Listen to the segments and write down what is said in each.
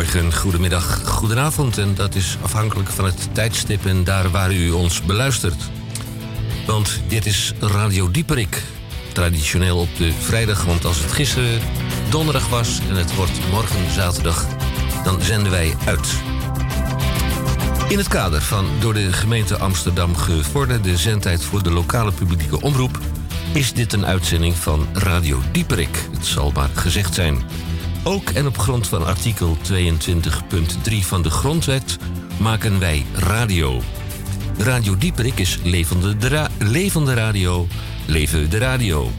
Goedemorgen, goedemiddag, goedenavond. En dat is afhankelijk van het tijdstip en daar waar u ons beluistert. Want dit is Radio Dieperik. Traditioneel op de vrijdag, want als het gisteren donderdag was en het wordt morgen zaterdag, dan zenden wij uit. In het kader van door de gemeente Amsterdam gevorderde zendtijd voor de lokale publieke omroep is dit een uitzending van Radio Dieperik. Het zal maar gezegd zijn. Ook en op grond van artikel 22.3 van de Grondwet maken wij radio. Radio Dieperik is levende, levende radio, leven de radio.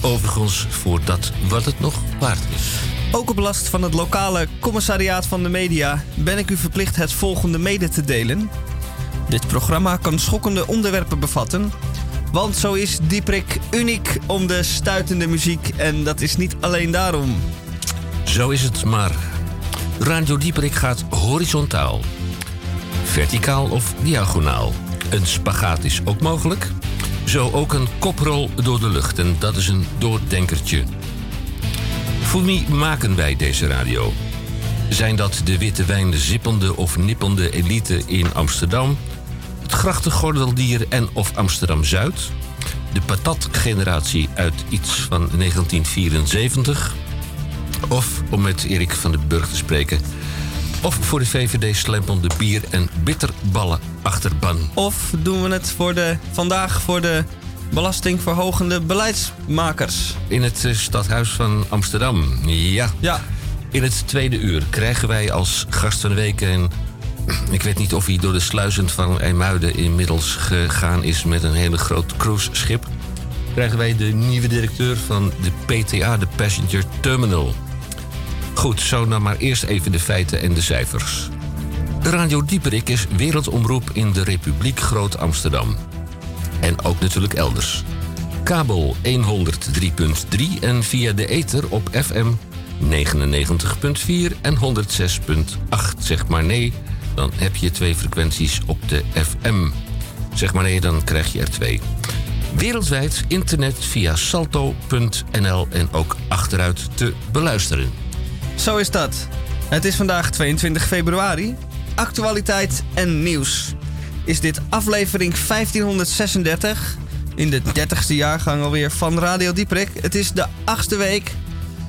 Overigens voor dat wat het nog waard is. Ook op last van het lokale commissariaat van de media ben ik u verplicht het volgende mede te delen. Dit programma kan schokkende onderwerpen bevatten. Want zo is Dieprik uniek om de stuitende muziek en dat is niet alleen daarom. Zo is het maar. Radio Dieperik gaat horizontaal. Verticaal of diagonaal. Een spagaat is ook mogelijk. Zo ook een koprol door de lucht en dat is een doordenkertje. Voor wie maken wij deze radio? Zijn dat de witte wijn zippende of nippende elite in Amsterdam? Het grachtengordeldier en of Amsterdam-Zuid? De patatgeneratie uit iets van 1974? Of, om met Erik van den Burg te spreken... of voor de VVD slempende bier- en bitterballen achterban? Of doen we het voor de, vandaag voor de belastingverhogende beleidsmakers? In het eh, stadhuis van Amsterdam, ja. Ja, In het tweede uur krijgen wij als gast van de week... en ik weet niet of hij door de sluizen van IJmuiden inmiddels gegaan is... met een hele groot cruiseschip... krijgen wij de nieuwe directeur van de PTA, de Passenger Terminal. Goed, zo nou maar eerst even de feiten en de cijfers. Radio Dieperik is wereldomroep in de Republiek Groot-Amsterdam. En ook natuurlijk elders. Kabel 103.3 en via de ether op FM 99.4 en 106.8. Zeg maar nee, dan heb je twee frequenties op de FM. Zeg maar nee, dan krijg je er twee. Wereldwijd internet via salto.nl en ook achteruit te beluisteren. Zo is dat. Het is vandaag 22 februari. Actualiteit en nieuws. Is dit aflevering 1536 in de 30ste jaargang alweer van Radio Dieprik. Het is de achtste week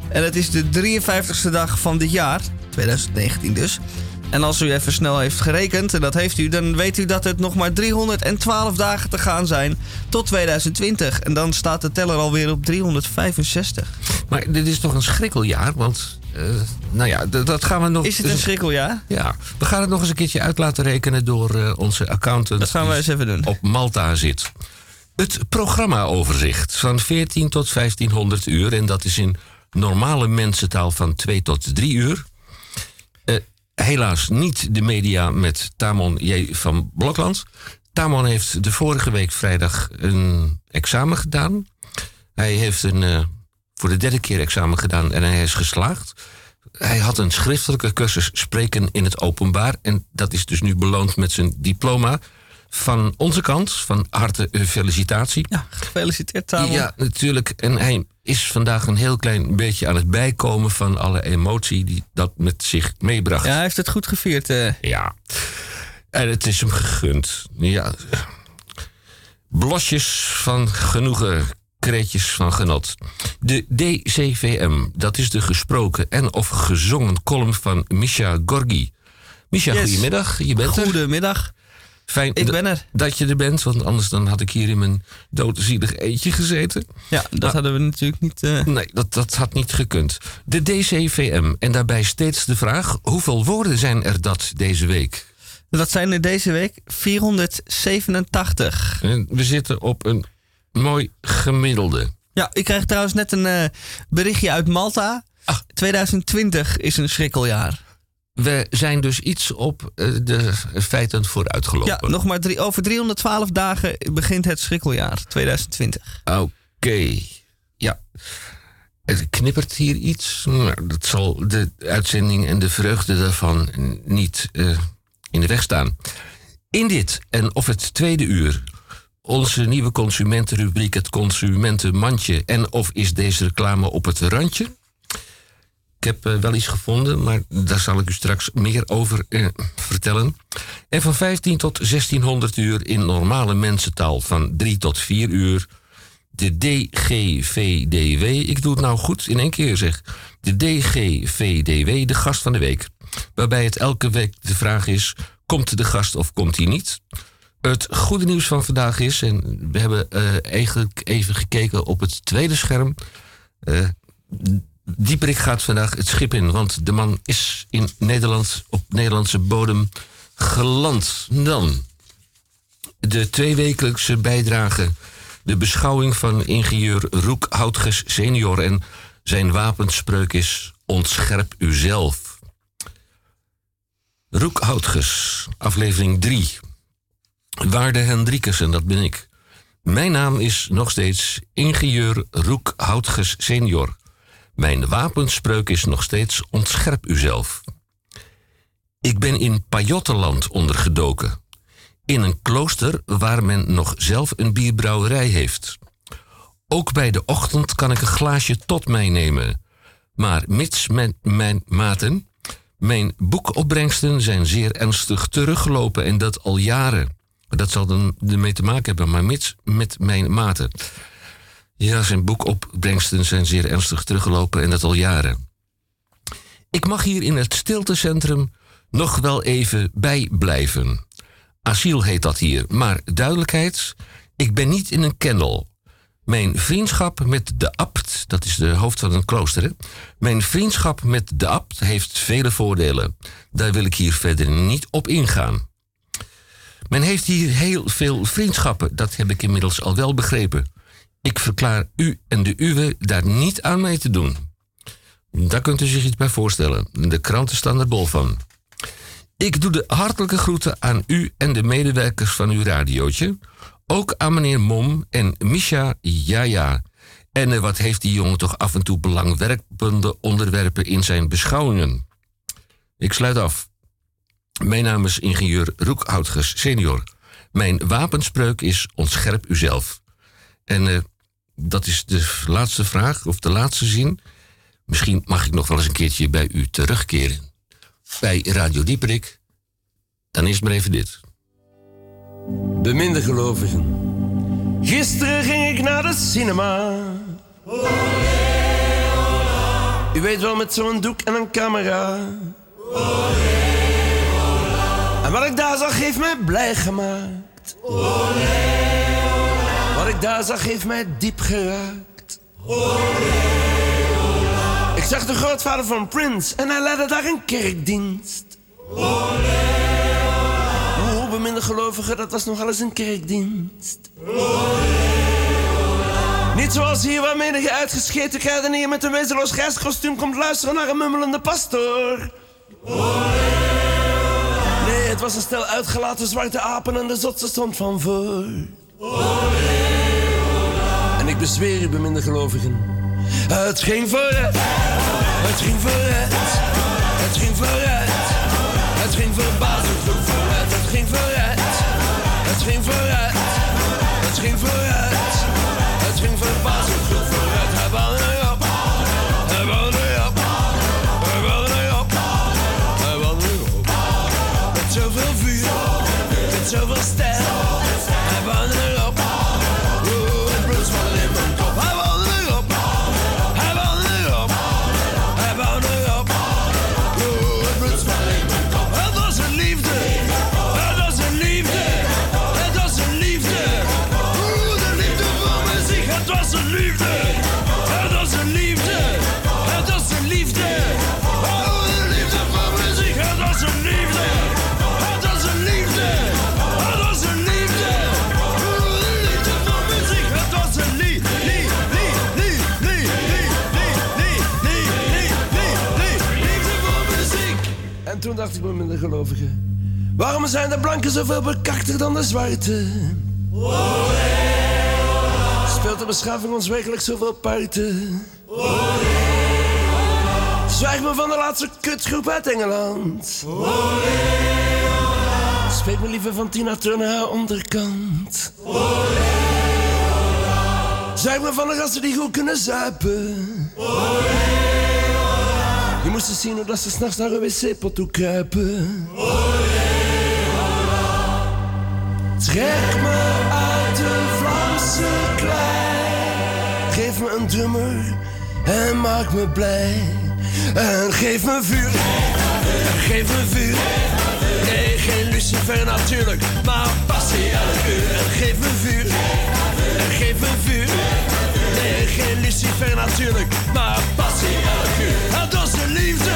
en het is de 53ste dag van dit jaar, 2019 dus. En als u even snel heeft gerekend, en dat heeft u, dan weet u dat het nog maar 312 dagen te gaan zijn tot 2020. En dan staat de teller alweer op 365. Maar dit is toch een schrikkeljaar, want... eh, nou ja, dat gaan we nog... Is het een schrikkeljaar? Ja, we gaan het nog eens een keertje uit laten rekenen door eh, onze accountant. Dat gaan we eens even doen. Op Malta zit. Het programmaoverzicht van 14 tot 1500 uur. En dat is in normale mensentaal van 2 tot 3 uur. Eh, helaas niet de media met Tamon J. van Blokland. Tamon heeft de vorige week vrijdag een examen gedaan. Hij heeft een, voor de derde keer examen gedaan en hij is geslaagd. Hij had een schriftelijke cursus spreken in het openbaar. En dat is dus nu beloond met zijn diploma. Van onze kant, van harte felicitatie. Ja, gefeliciteerd Tamon. Ja, natuurlijk. En hij is vandaag een heel klein beetje aan het bijkomen van alle emotie die dat met zich meebracht. Ja, hij heeft het goed gevierd. eh. Ja. En het is hem gegund. Ja. Blosjes van genoegen, kreetjes van genot. De DCVM, dat is de gesproken en of gezongen column van Misha Gorgi. Misha, Yes. goedemiddag. Je bent er. Goedemiddag. Fijn Ik dat- ben er. dat je er bent, want anders dan had ik hier in mijn doodzielig eentje gezeten. Ja, dat Nou. hadden we natuurlijk niet. eh, Nee, dat, dat had niet gekund. De DCVM, en daarbij steeds de vraag: hoeveel woorden zijn er dat deze week? Dat zijn er deze week 487. En we zitten op een mooi gemiddelde. Ja, ik kreeg trouwens net een eh, berichtje uit Malta. Ach. 2020 is een schrikkeljaar. We zijn dus iets op eh, de feiten vooruitgelopen. Ja, nog maar drie, over 312 dagen begint het schrikkeljaar 2020. Oké. Ja. Het knippert hier iets. Nou, dat zal de uitzending en de vreugde daarvan niet eh, in de weg staan. In dit en of het tweede uur. Onze nieuwe consumentenrubriek, het consumentenmandje. En of is deze reclame op het randje? Ik heb eh, wel iets gevonden, maar daar zal ik u straks meer over eh, vertellen. En van 15 tot 1600 uur in normale mensentaal. Van 3 tot 4 uur de DGVDW. Ik doe het nou goed in één keer zeg. De DGVDW, de gast van de week. Waarbij het elke week de vraag is: komt de gast of komt hij niet? Het goede nieuws van vandaag is, en we hebben uh, eigenlijk even gekeken op het tweede scherm. Uh, Dieperik gaat vandaag het schip in, want de man is in Nederland op Nederlandse bodem geland. Dan de tweewekelijkse bijdrage. De beschouwing van ingenieur Roek Houtges senior en zijn wapenspreuk is ontscherp uzelf. Roek Houtges, aflevering 3. Waarde Hendrikus, en dat ben ik. Mijn naam is nog steeds ingenieur Roek Houtges senior. Mijn wapenspreuk is nog steeds ontscherp uzelf. Ik ben in Pajottenland ondergedoken. In een klooster waar men nog zelf een bierbrouwerij heeft. Ook bij de ochtend kan ik een glaasje tot mij nemen. Maar mits met mijn maten, mijn boekopbrengsten zijn zeer ernstig teruggelopen en dat al jaren. Dat zal dan ermee te maken hebben, maar mits met mijn maten. Ja, zijn boekopbrengsten zijn zeer ernstig teruggelopen en dat al jaren. Ik mag hier in het stiltecentrum nog wel even bijblijven. Asiel heet dat hier, maar duidelijkheid: ik ben niet in een kennel. Mijn vriendschap met de abt, dat is de hoofd van een klooster, mijn vriendschap met de abt heeft vele voordelen. Daar wil ik hier verder niet op ingaan. Men heeft hier heel veel vriendschappen, dat heb ik inmiddels al wel begrepen. Ik verklaar u en de uwe daar niet aan mee te doen. Daar kunt u zich iets bij voorstellen. De kranten staan er bol van. Ik doe de hartelijke groeten aan u en de medewerkers van uw radiootje. Ook aan meneer Mom en Misha Jaja. En eh, wat heeft die jongen toch af en toe belangwekkende onderwerpen in zijn beschouwingen. Ik sluit af. Mijn naam is ingenieur Roekhoutges senior. Mijn wapenspreuk is ontscherp uzelf. En uh, dat is de laatste vraag, of de laatste zin. Misschien mag ik nog wel eens een keertje bij u terugkeren. Bij Radio Dieperik. Dan is maar even dit. Beminde gelovigen. Gisteren ging ik naar de cinema. U weet wel, met zo'n doek en een camera. Wat ik daar zag, heeft mij blij gemaakt. Wat ik daar zag heeft mij diep geraakt. Ik zag de grootvader van Prince en hij leidde daar een kerkdienst. Hoe beminde gelovigen, dat was nogal eens een kerkdienst. Niet zoals hier waarmee je uitgescheten kruidenier met een wezenloos grijskostuum komt luisteren naar een mummelende pastoor. Nee, het was een stel uitgelaten zwarte apen en de zotse stond van voor. En ik bezweer u, beminde gelovigen. Het ging vooruit, het ging vooruit, het ging vooruit. Het ging verbazend vooruit, het ging vooruit, het ging vooruit, het ging vooruit. Dacht ik bij minder gelovigen. Waarom zijn de blanken zoveel bekakter dan de zwarte? Speelt de beschaving ons werkelijk zoveel parten? Zwijg me van de laatste kutgroep uit Engeland. Spreek me liever van Tina Turner haar onderkant. Zwijg me van de gasten die goed kunnen zuipen moest zien hoe dat ze s'nachts naar een wc-pot toe kruipen. Trek me uit de Vlaamse klei. Geef me een drummer en maak me blij. En geef me vuur, geef me vuur. Nee, geen lucifer natuurlijk, maar passie elk uur. En geef me vuur, geef me vuur. Geen lucifer natuurlijk, maar passie elk uur. En dat is de liefde,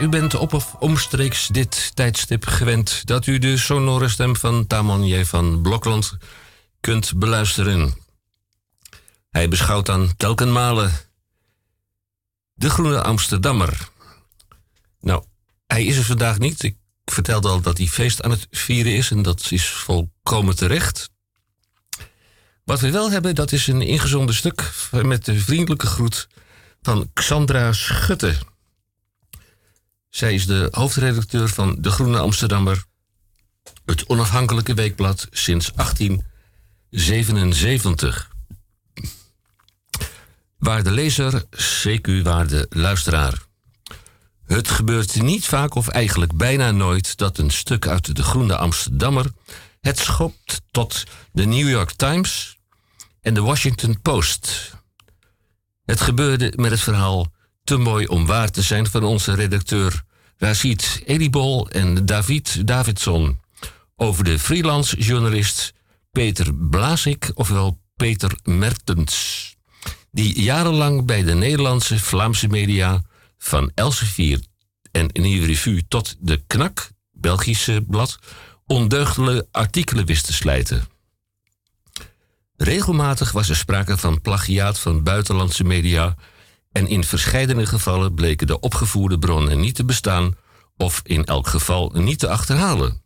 u bent op of omstreeks dit tijdstip gewend dat u de sonore stem van Tamon van Blokland kunt beluisteren. Hij beschouwt dan telkenmale de Groene Amsterdammer. Nou, hij is er vandaag niet. Ik vertelde al dat hij feest aan het vieren is en dat is volkomen terecht. Wat we wel hebben, dat is een ingezonden stuk met de vriendelijke groet van Xandra Schutte. Zij is de hoofdredacteur van De Groene Amsterdammer, het onafhankelijke weekblad sinds 1877. Waarde lezer, CQ waarde luisteraar. Het gebeurt niet vaak of eigenlijk bijna nooit dat een stuk uit de Groene Amsterdammer het schopt tot de New York Times en de Washington Post. Het gebeurde met het verhaal Te mooi om waar te zijn van onze redacteur Rashid Edibol en David Davidson over de freelance journalist Peter Blazik, ofwel Peter Mertens, die jarenlang bij de Nederlandse Vlaamse media van Elsevier en Nieuwe Revue tot de Knak, Belgische blad, ondeugdelijke artikelen wist te slijten. Regelmatig was er sprake van plagiaat van buitenlandse media en in verscheidene gevallen bleken de opgevoerde bronnen niet te bestaan of in elk geval niet te achterhalen.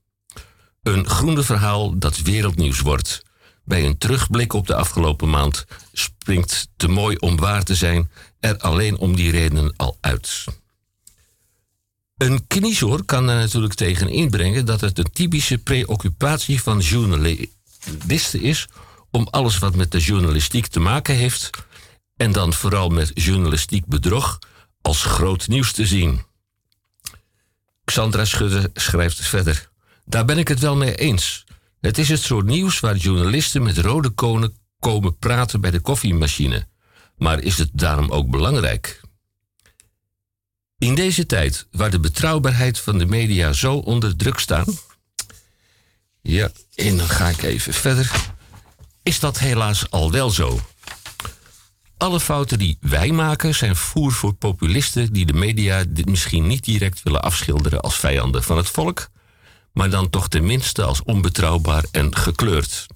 Een groene verhaal dat wereldnieuws wordt. Bij een terugblik op de afgelopen maand springt te mooi om waar te zijn er alleen om die redenen al uit. Een kniezoor kan er natuurlijk tegen inbrengen dat het een typische preoccupatie van journalisten is om alles wat met de journalistiek te maken heeft, en dan vooral met journalistiek bedrog, als groot nieuws te zien. Xandra Schudde schrijft verder. Daar ben ik het wel mee eens. Het is het soort nieuws waar journalisten met rode konen komen praten bij de koffiemachine. Maar is het daarom ook belangrijk? In deze tijd, waar de betrouwbaarheid van de media zo onder druk staat. Ja, en dan ga ik even verder. Is dat helaas al wel zo? Alle fouten die wij maken zijn voer voor populisten die de media misschien niet direct willen afschilderen als vijanden van het volk, maar dan toch tenminste als onbetrouwbaar en gekleurd.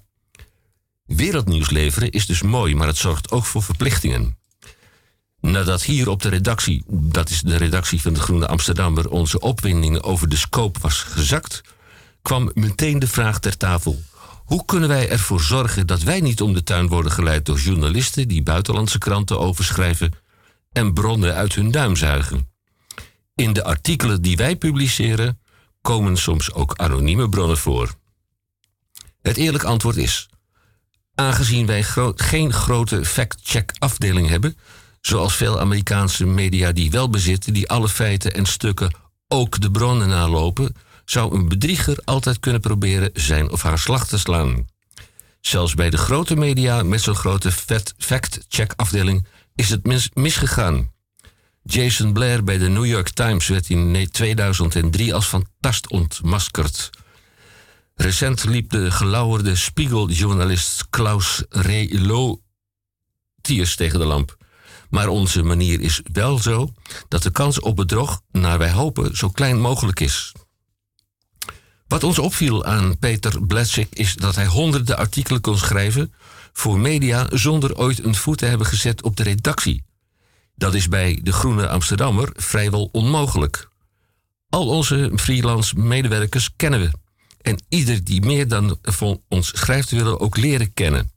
Wereldnieuws leveren is dus mooi, maar het zorgt ook voor verplichtingen. Nadat hier op de redactie, dat is de redactie van de Groene Amsterdammer, onze opwinding over de scope was gezakt, kwam meteen de vraag ter tafel: hoe kunnen wij ervoor zorgen dat wij niet om de tuin worden geleid door journalisten die buitenlandse kranten overschrijven en bronnen uit hun duim zuigen? In de artikelen die wij publiceren komen soms ook anonieme bronnen voor. Het eerlijk antwoord is: aangezien wij geen grote fact-check afdeling hebben, zoals veel Amerikaanse media die wel bezitten, die alle feiten en stukken ook de bronnen nalopen, zou een bedrieger altijd kunnen proberen zijn of haar slag te slaan. Zelfs bij de grote media met zo'n grote fact-check afdeling is het mis- misgegaan. Jason Blair bij de New York Times werd in 2003 als fantast ontmaskerd. Recent liep de gelauwerde Spiegel-journalist Klaus Relotius tegen de lamp. Maar onze manier is wel zo dat de kans op bedrog, naar wij hopen, zo klein mogelijk is. Wat ons opviel aan Peter Bletschik is dat hij honderden artikelen kon schrijven voor media zonder ooit een voet te hebben gezet op de redactie. Dat is bij de Groene Amsterdammer vrijwel onmogelijk. Al onze freelance medewerkers kennen we. En ieder die meer dan van ons schrijft willen ook leren kennen.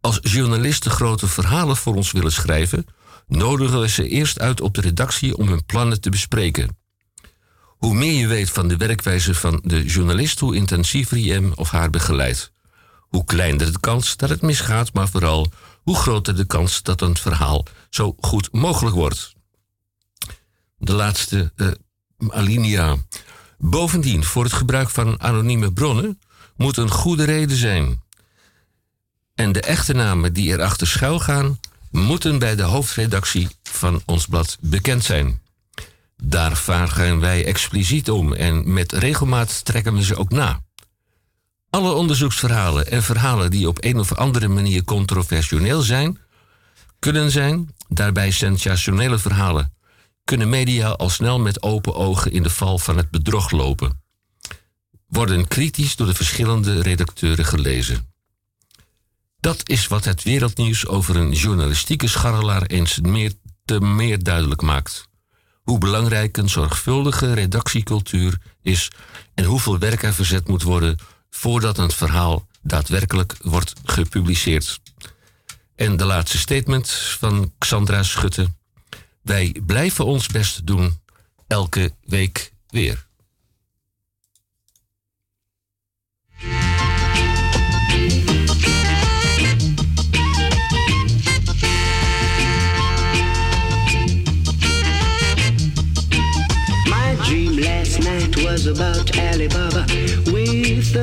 Als journalisten grote verhalen voor ons willen schrijven, nodigen we ze eerst uit op de redactie om hun plannen te bespreken. Hoe meer je weet van de werkwijze van de journalist, hoe intensiever je of haar begeleidt. Hoe kleiner de kans dat het misgaat, maar vooral hoe groter de kans dat een verhaal zo goed mogelijk wordt. De laatste eh, alinea. Bovendien, voor het gebruik van anonieme bronnen moet een goede reden zijn. En de echte namen die erachter schuil gaan, moeten bij de hoofdredactie van ons blad bekend zijn. Daar vragen wij expliciet om en met regelmaat trekken we ze ook na. Alle onderzoeksverhalen en verhalen die op een of andere manier controversieel zijn, kunnen zijn, daarbij sensationele verhalen, kunnen media al snel met open ogen in de val van het bedrog lopen. Worden kritisch door de verschillende redacteuren gelezen. Dat is wat het wereldnieuws over een journalistieke scharrelaar eens meer te meer duidelijk maakt. Hoe belangrijk een zorgvuldige redactiecultuur is en hoeveel werk er verzet moet worden voordat een verhaal daadwerkelijk wordt gepubliceerd. En de laatste statement van Xandra Schutte. Wij blijven ons best doen, elke week weer.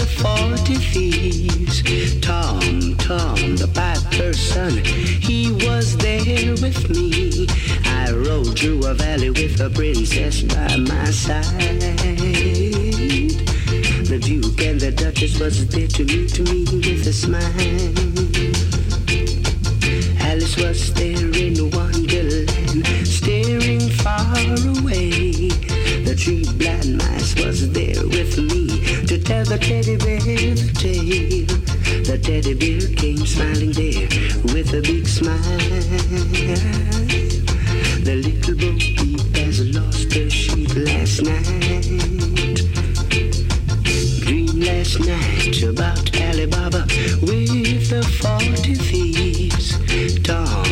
forty thieves. Tom, Tom, the bad person. he was there with me. I rode through a valley with a princess by my side. The Duke and the Duchess was there to meet me with a smile. Alice was there in Wonderland, staring far away. The tree blind mice was there with me. As the teddy bear's tail, the teddy bear came smiling there with a big smile. The little bo peep has lost her sheep last night. Dreamed last night about Alibaba with the forty thieves. Tom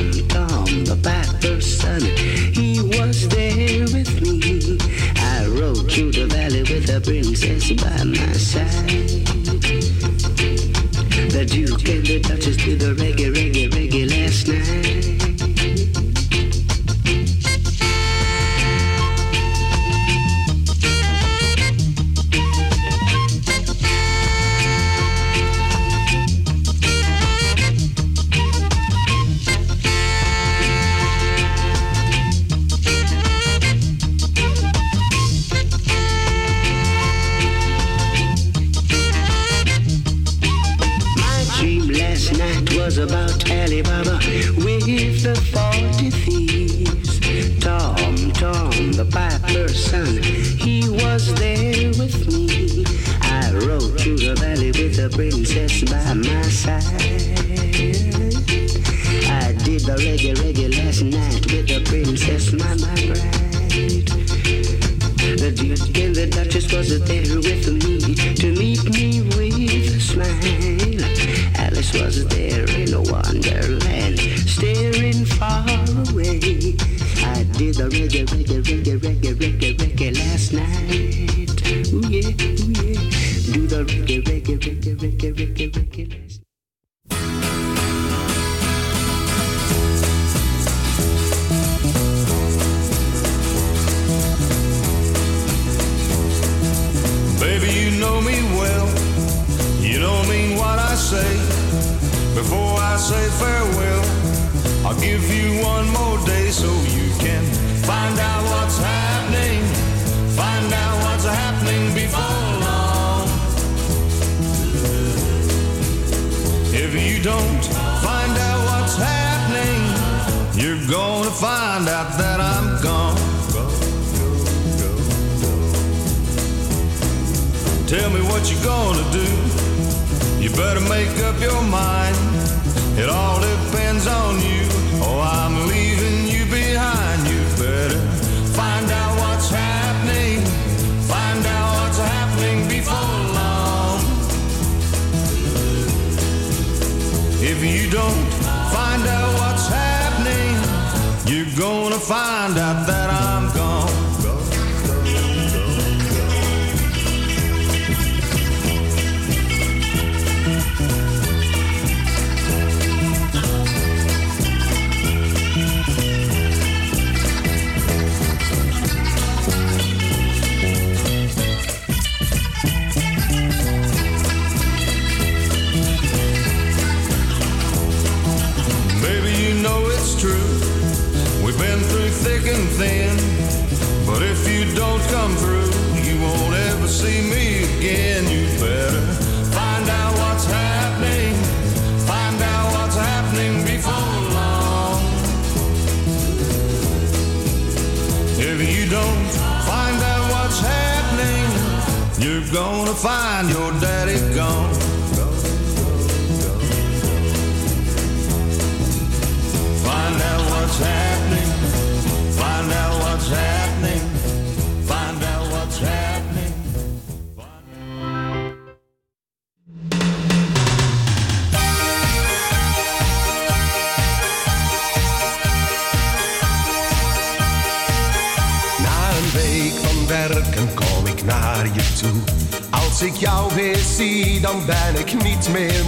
meer.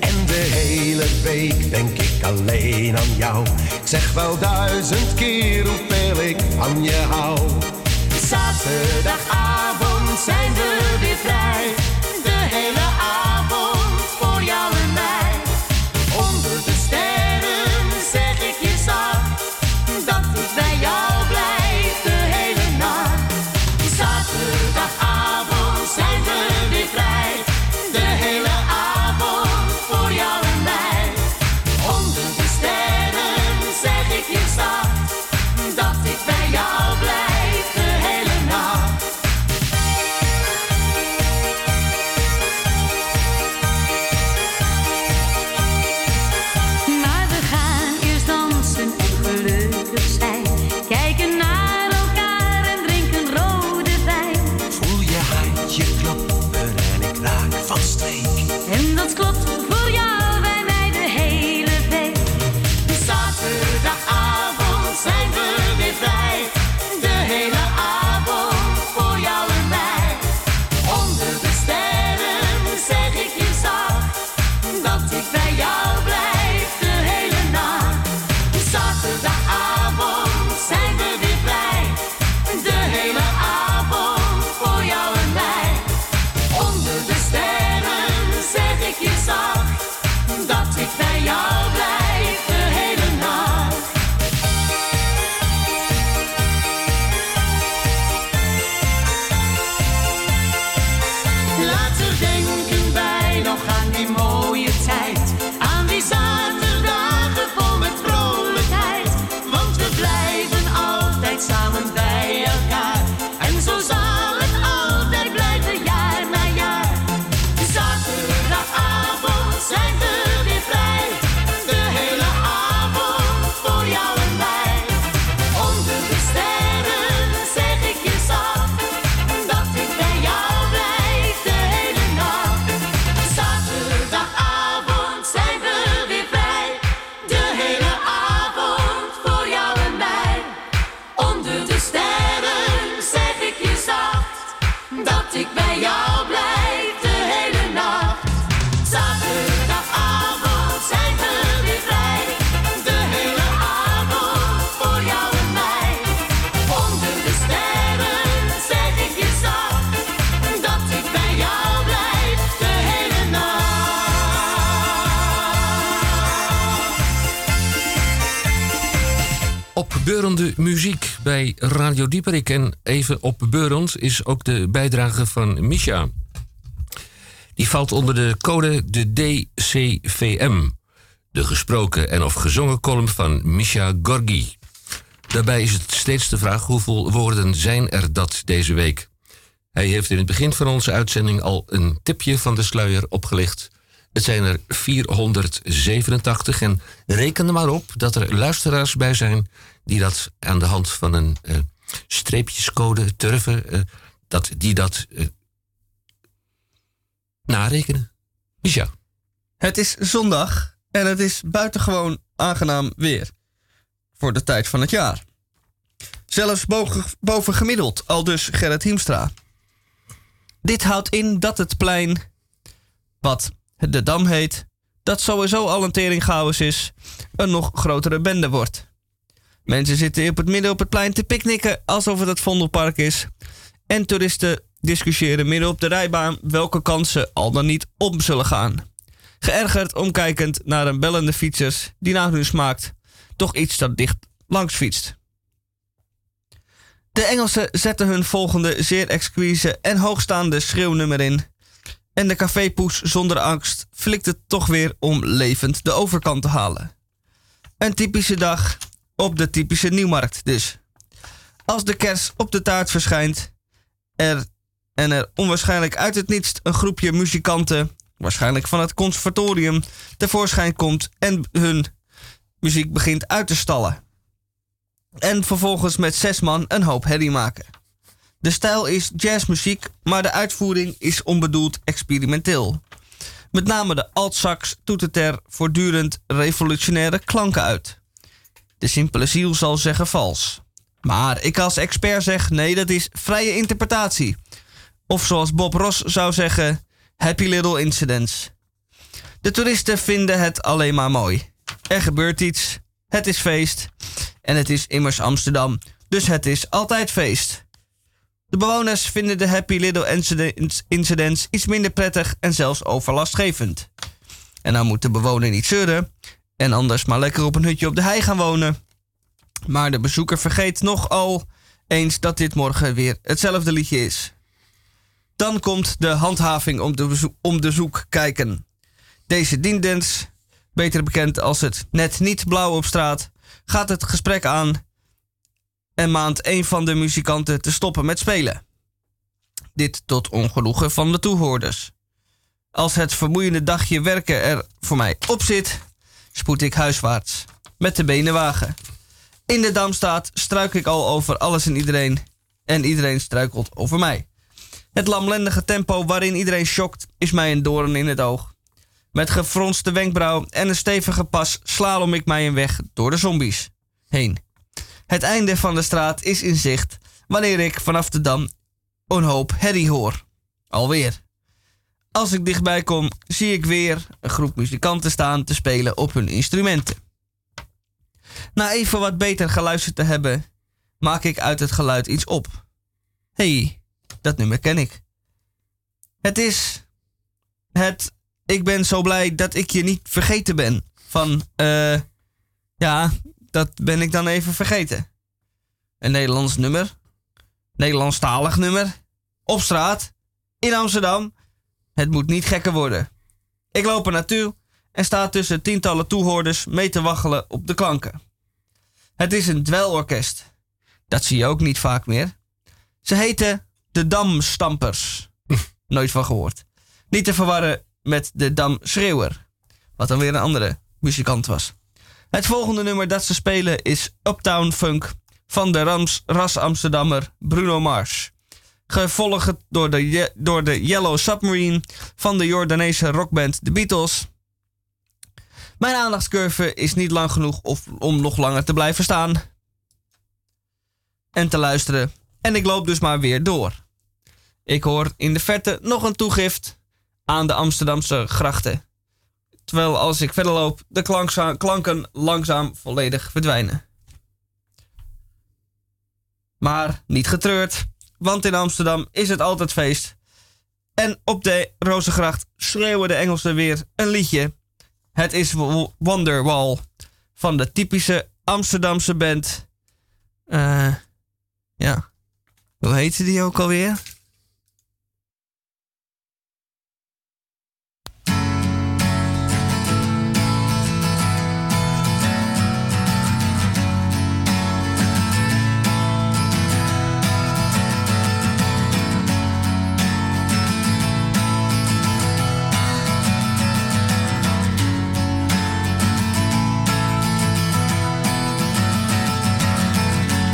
En de hele week denk ik alleen aan jou. Zeg wel duizend keer hoeveel ik van je hou. Zaterdagavond Radio Dieperik. En even opbeurend is ook de bijdrage van Misha. Die valt onder de code de DCVM. De gesproken en of gezongen column van Misha Gorgi. Daarbij is het steeds de vraag hoeveel woorden zijn er dat deze week. Hij heeft in het begin van onze uitzending al een tipje van de sluier opgelicht. Het zijn er 487 en reken er maar op dat er luisteraars bij zijn die dat aan de hand van een eh, streepjescode turven, eh, dat die dat eh, narekenen. Misha. Het is zondag en het is buitengewoon aangenaam weer. Voor de tijd van het jaar. Zelfs boven, boven gemiddeld, al dus Gerrit Hiemstra. Dit houdt in dat het plein, wat de Dam heet, dat sowieso al een teringchaos is, een nog grotere bende wordt. Mensen zitten op het midden op het plein te picknicken alsof het het Vondelpark is. En toeristen discussiëren midden op de rijbaan welke kansen al dan niet om zullen gaan. Geërgerd omkijkend naar een bellende fietsers die naar hun smaakt toch iets dat dicht langs fietst. De Engelsen zetten hun volgende zeer exquise en hoogstaande schreeuwnummer in. En de cafépoes zonder angst flikt het toch weer om levend de overkant te halen. Een typische dag op de typische Nieuwmarkt dus. Als de kers op de taart verschijnt er, en er onwaarschijnlijk uit het niets een groepje muzikanten, waarschijnlijk van het conservatorium, tevoorschijn komt en hun muziek begint uit te stallen. En vervolgens met zes man een hoop herrie maken. De stijl is jazzmuziek, maar de uitvoering is onbedoeld experimenteel. Met name de altsax toetert er voortdurend revolutionaire klanken uit. De simpele ziel zal zeggen vals. Maar ik als expert zeg nee, dat is vrije interpretatie. Of zoals Bob Ross zou zeggen, happy little incidents. De toeristen vinden het alleen maar mooi. Er gebeurt iets, het is feest. En het is immers Amsterdam, dus het is altijd feest. De bewoners vinden de happy little incidents, iets minder prettig en zelfs overlastgevend. En dan moet de bewoner niet zeuren en anders maar lekker op een hutje op de hei gaan wonen. Maar de bezoeker vergeet nogal eens dat dit morgen weer hetzelfde liedje is. Dan komt de handhaving om de, om de zoek kijken. Deze diendens, beter bekend als het net niet blauw op straat, gaat het gesprek aan en maand een van de muzikanten te stoppen met spelen. Dit tot ongenoegen van de toehoorders. Als het vermoeiende dagje werken er voor mij op zit, spoed ik huiswaarts met de benenwagen. In de Damstaat struik ik al over alles en iedereen en iedereen struikelt over mij. Het lamlendige tempo waarin iedereen schokt is mij een doorn in het oog. Met gefronste wenkbrauw en een stevige pas slalom ik mij een weg door de zombies heen. Het einde van de straat is in zicht wanneer ik vanaf de dam een hoop herrie hoor. Alweer. Als ik dichtbij kom, zie ik weer een groep muzikanten staan te spelen op hun instrumenten. Na even wat beter geluisterd te hebben, maak ik uit het geluid iets op. Hé, hey, dat nummer ken ik. Het is het Ik ben zo blij dat ik je niet vergeten ben. Van, eh, ja, dat ben ik dan even vergeten. Een Nederlands nummer. Nederlandstalig nummer. Op straat. In Amsterdam. Het moet niet gekker worden. Ik loop er naartoe en sta tussen tientallen toehoorders mee te waggelen op de klanken. Het is een dwelorkest. Dat zie je ook niet vaak meer. Ze heten de Damstampers. Nooit van gehoord. Niet te verwarren met de Damschreeuwer. Wat dan weer een andere muzikant was. Het volgende nummer dat ze spelen is Uptown Funk van de Rams, ras Amsterdammer Bruno Mars. Gevolgd door de, door de Yellow Submarine van de Jordaanese rockband The Beatles. Mijn aandachtscurve is niet lang genoeg of, om nog langer te blijven staan en te luisteren. En ik loop dus maar weer door. Ik hoor in de verte nog een toegift aan de Amsterdamse grachten. Terwijl als ik verder loop, de klanken langzaam volledig verdwijnen. Maar niet getreurd, want in Amsterdam is het altijd feest. En op de Rozengracht schreeuwen de Engelsen weer een liedje. Het is Wonderwall van de typische Amsterdamse band Eh, ja. Hoe heette die ook alweer?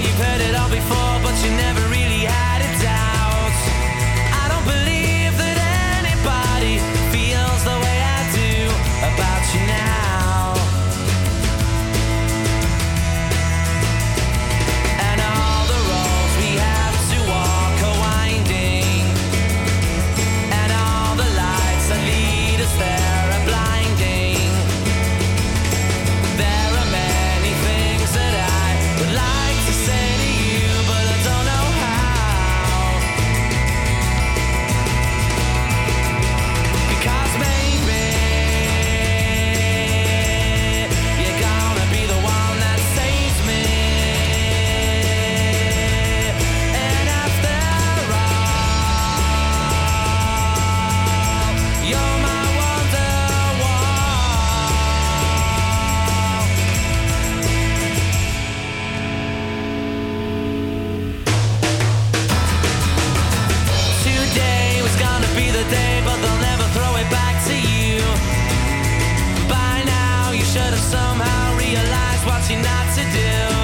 You've heard it all before, but you never really had still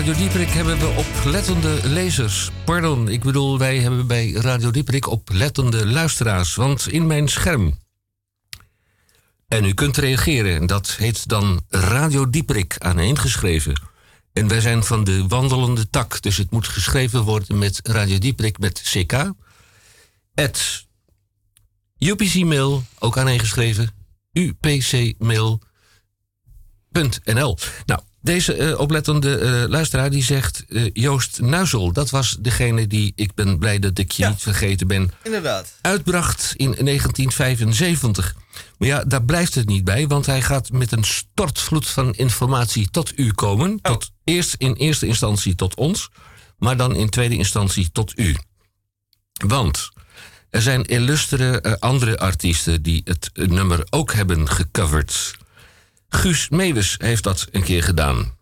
Radio Dieperik hebben we oplettende lezers. Pardon, ik bedoel, wij hebben bij Radio Dieperik oplettende luisteraars. Want in mijn scherm. En u kunt reageren. Dat heet dan Radio Dieperik aaneengeschreven. En wij zijn van de wandelende tak. Dus het moet geschreven worden met Radio Dieperik met CK. Het UPC-mail, ook aaneengeschreven. UPC-mail.nl. Nou, deze eh, oplettende eh, luisteraar die zegt eh, Joost Nuizel. Dat was degene die, ik ben blij dat ik je niet vergeten ben, Inderdaad. uitbracht in 1975. Maar ja, daar blijft het niet bij, want hij gaat met een stortvloed van informatie tot u komen. Tot eerst in eerste instantie tot ons, maar dan in tweede instantie tot u. Want er zijn illustere andere artiesten die het nummer ook hebben gecoverd. Guus Meeuwis heeft dat een keer gedaan.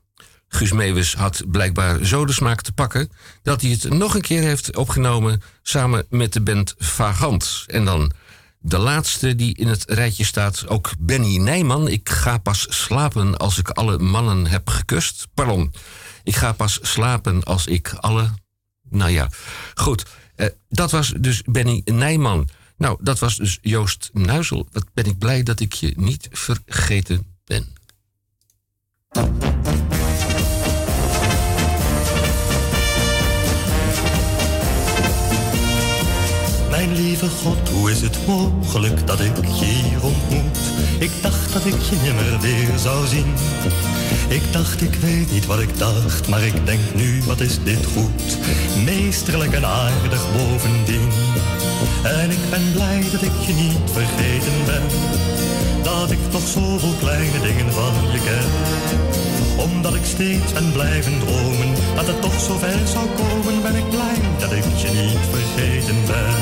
Guus Meeuwis had blijkbaar zo de smaak te pakken dat hij het nog een keer heeft opgenomen samen met de band Vagant. En dan de laatste die in het rijtje staat, ook Benny Nijman. Ik ga pas slapen als ik alle mannen heb gekust. Pardon, ik ga pas slapen als ik alle. Nou ja, goed. Eh, dat was dus Benny Nijman. Nou, dat was dus Joost Nuizel. Wat ben ik blij dat ik je niet vergeten Mijn lieve God, hoe is het mogelijk dat ik je hier ontmoet? Ik dacht dat ik je nimmer weer zou zien. Ik dacht, ik weet niet wat ik dacht, maar ik denk nu, wat is dit goed? Meesterlijk en aardig bovendien. En ik ben blij dat ik je niet vergeten ben. Dat ik nog zoveel kleine dingen van je ken. Omdat ik steeds ben blijven dromen Dat het toch zo ver zou komen Ben ik blij dat ik je niet vergeten ben.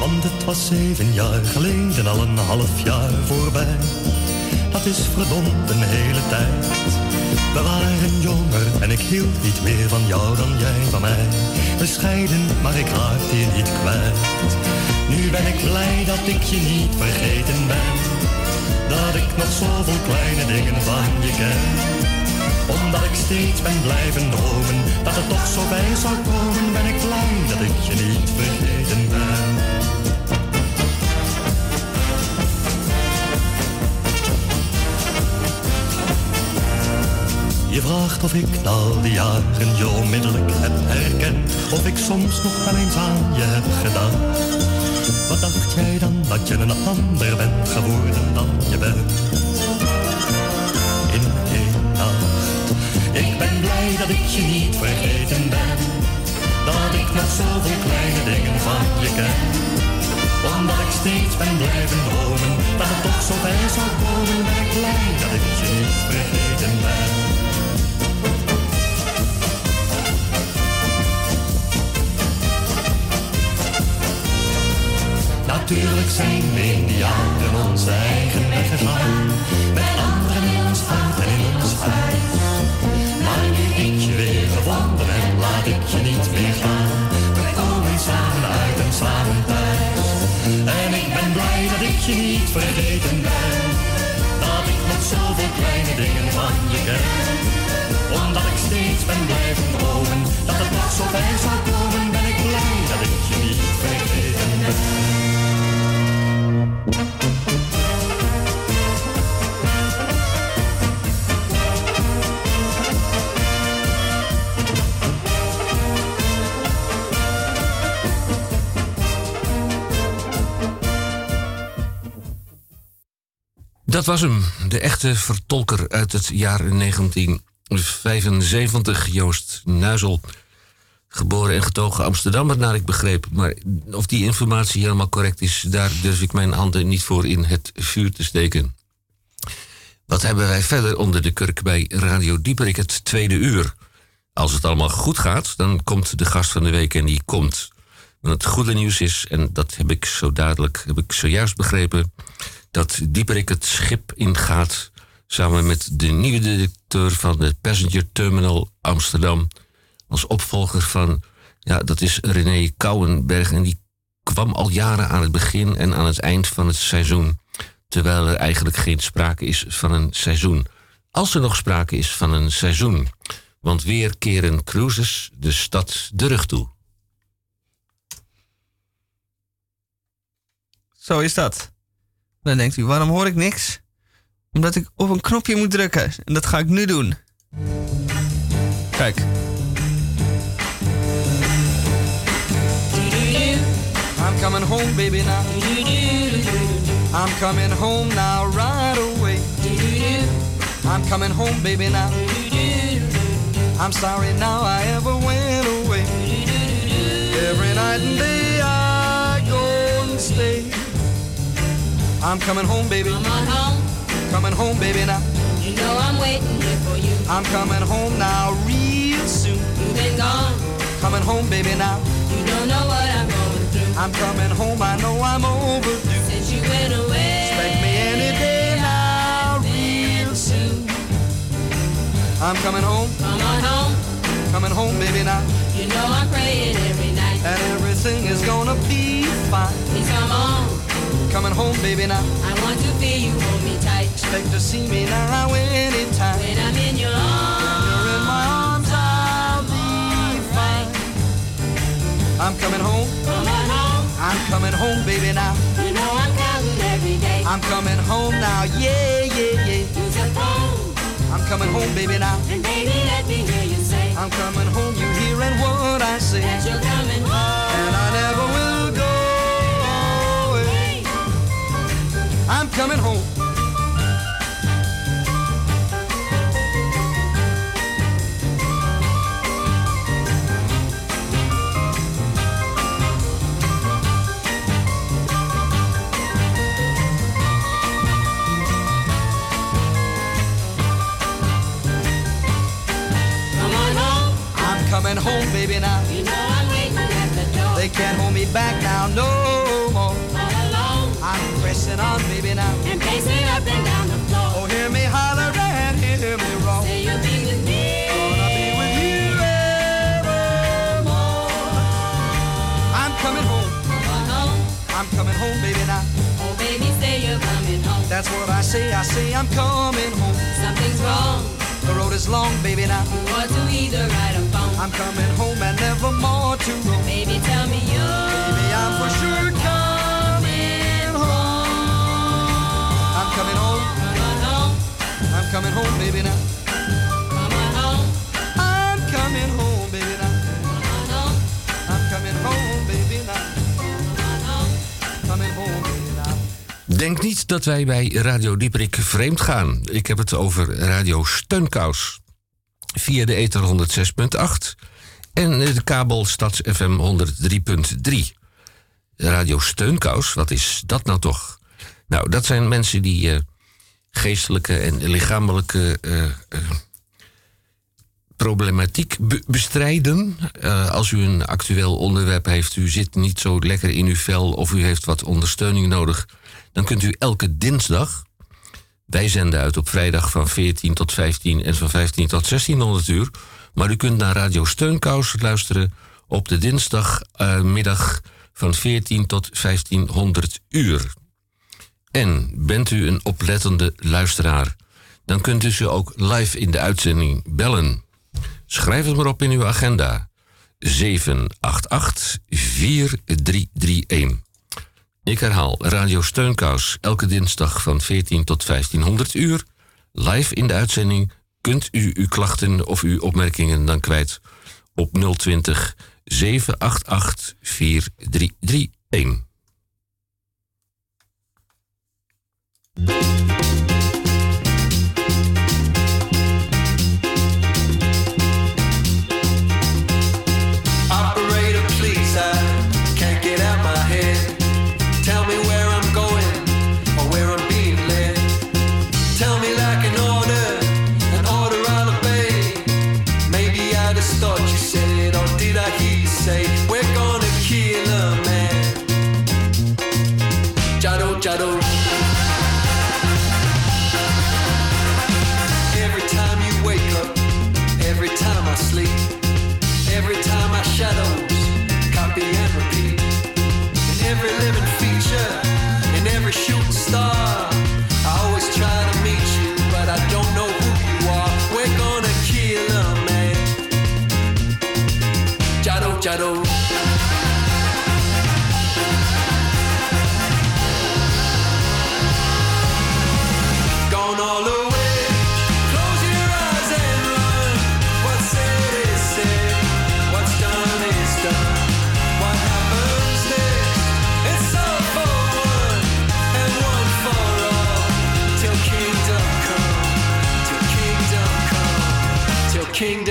Want het was zeven jaar geleden Al een half jaar voorbij. Dat is verdomd een hele tijd we waren jonger en ik hield niet meer van jou dan jij van mij. Bescheiden, maar ik raakte je niet kwijt. Nu ben ik blij dat ik je niet vergeten ben. Dat ik nog zoveel kleine dingen van je ken. Omdat ik steeds ben blijven dromen, dat het toch zo bij zou komen, ben ik blij dat ik je niet vergeten ben. Je vraagt of ik al die jaren je onmiddellijk heb herkend. Of ik soms nog wel eens aan je heb gedaan. Wat dacht jij dan dat je een ander bent geworden dan je bent? In één nacht. Ik ben blij dat ik je niet vergeten ben. Dat ik nog zoveel kleine dingen van je ken. Omdat ik steeds ben blijven dromen. Dat het toch zo bij zou komen. Ben ik dat ik je niet vergeten ben. Natuurlijk zijn we in die jaren onze eigen weg gegaan. Met anderen in ons hart en in ons huis. Maar nu ik je weer gevonden heb, laat ik je niet meer gaan. We komen samen uit en samen thuis. En ik ben blij dat ik je niet vergeten ben. Dat ik nog zoveel kleine dingen van je ken. Omdat ik steeds ben blijven dromen, dat het nog zo bij zou Dat was hem, de echte vertolker uit het jaar 1975, Joost Nuizel. Geboren en getogen Amsterdammer, naar ik begreep. Maar of die informatie helemaal correct is, daar durf ik mijn handen niet voor in het vuur te steken. Wat hebben wij verder onder de kurk bij Radio Dieperik, het tweede uur? Als het allemaal goed gaat, dan komt de gast van de week en die komt. Want het goede nieuws is, en dat heb ik zo dadelijk, heb ik zojuist begrepen, dat Dieperik het schip ingaat samen met de nieuwe directeur van de Passenger Terminal Amsterdam als opvolger van, ja, dat is René Kouwenberg en die kwam al jaren aan het begin en aan het eind van het seizoen, terwijl er eigenlijk geen sprake is van een seizoen. Als er nog sprake is van een seizoen, want weer keren cruises de stad de rug toe. Zo is dat. Dan denkt u, waarom hoor ik niks? Omdat ik op een knopje moet drukken. En dat ga ik nu doen. Kijk. I'm coming home, baby, now. I'm coming home now, right away. I'm coming home, baby, now. I'm sorry now I ever went away. Every night and day I go and stay. I'm coming home, baby. I'm on home. Coming home, baby, now. You know I'm waiting here for you. I'm coming home now real soon. You've been gone, Coming home, baby, now. you don't know what I'm going through. I'm coming home, I know I'm overdue. Since you went away, Expect me any day now, real soon. I'm coming home, come on home. coming home, baby, now. You know I'm praying every night. And everything is gonna be fine. Please come on, Coming home, baby, now. I want to feel you hold me tight. Expect to see me now anytime. When I'm in your arms, You're in my arms, I'll be fine. I'm coming home, come on home. I'm coming home, baby, now. You know I'm counting every day. I'm coming home now, yeah, yeah, yeah. Use your phone, I'm coming home, baby, now. and baby, let me hear you say I'm coming home, you hearing what I say. that you're coming home. And I never I'm coming home. Come on home. I'm coming home, baby, now. You know I'm waiting at the door. They can't hold me back now, no more. Pressing on, baby, now. and pacing up and down the floor. Oh, hear me holler and hear me roar. Say you'll be with me. Gonna be with you evermore. I'm coming home. Come home. I'm coming home, baby, now. Oh, baby, say you're coming home. That's what I say. I say I'm coming home. Something's wrong. The road is long, baby, now. You ought to either write a phone. I'm coming home and never more to roam. Baby, tell me you're Baby, I'm for sure coming home, baby, now. I'm coming home, baby, now. I'm coming home, baby, now. Coming home, baby, now. Denk niet dat wij bij Radio Dieperik vreemd gaan. Ik heb het over Radio Steunkous. Via de ether 106.8 en de kabel Stads FM 103.3. Radio Steunkous, wat is dat nou toch? Nou, dat zijn mensen die eh, geestelijke en lichamelijke eh, eh, problematiek be- bestrijden. Eh, als u een actueel onderwerp heeft, u zit niet zo lekker in uw vel of u heeft wat ondersteuning nodig, dan kunt u elke dinsdag. Wij zenden uit op vrijdag van 14 tot 15 en van 15 tot 1600 uur. Maar u kunt naar Radio Steunkous luisteren op de dinsdagmiddag van 14 tot 1500 uur. En bent u een oplettende luisteraar, dan kunt u ze ook live in de uitzending bellen. Schrijf het maar op in uw agenda. 788-4331. Ik herhaal Radio Steunkous elke dinsdag van 14 tot 1500 uur. Live in de uitzending kunt u uw klachten of uw opmerkingen dan kwijt op 020 788 4331. Operator, Gone all. Close your eyes and run. What's said is said. What's done is done. What happens next? It's all for one and one for all. Till kingdom come. Till kingdom come. Till kingdom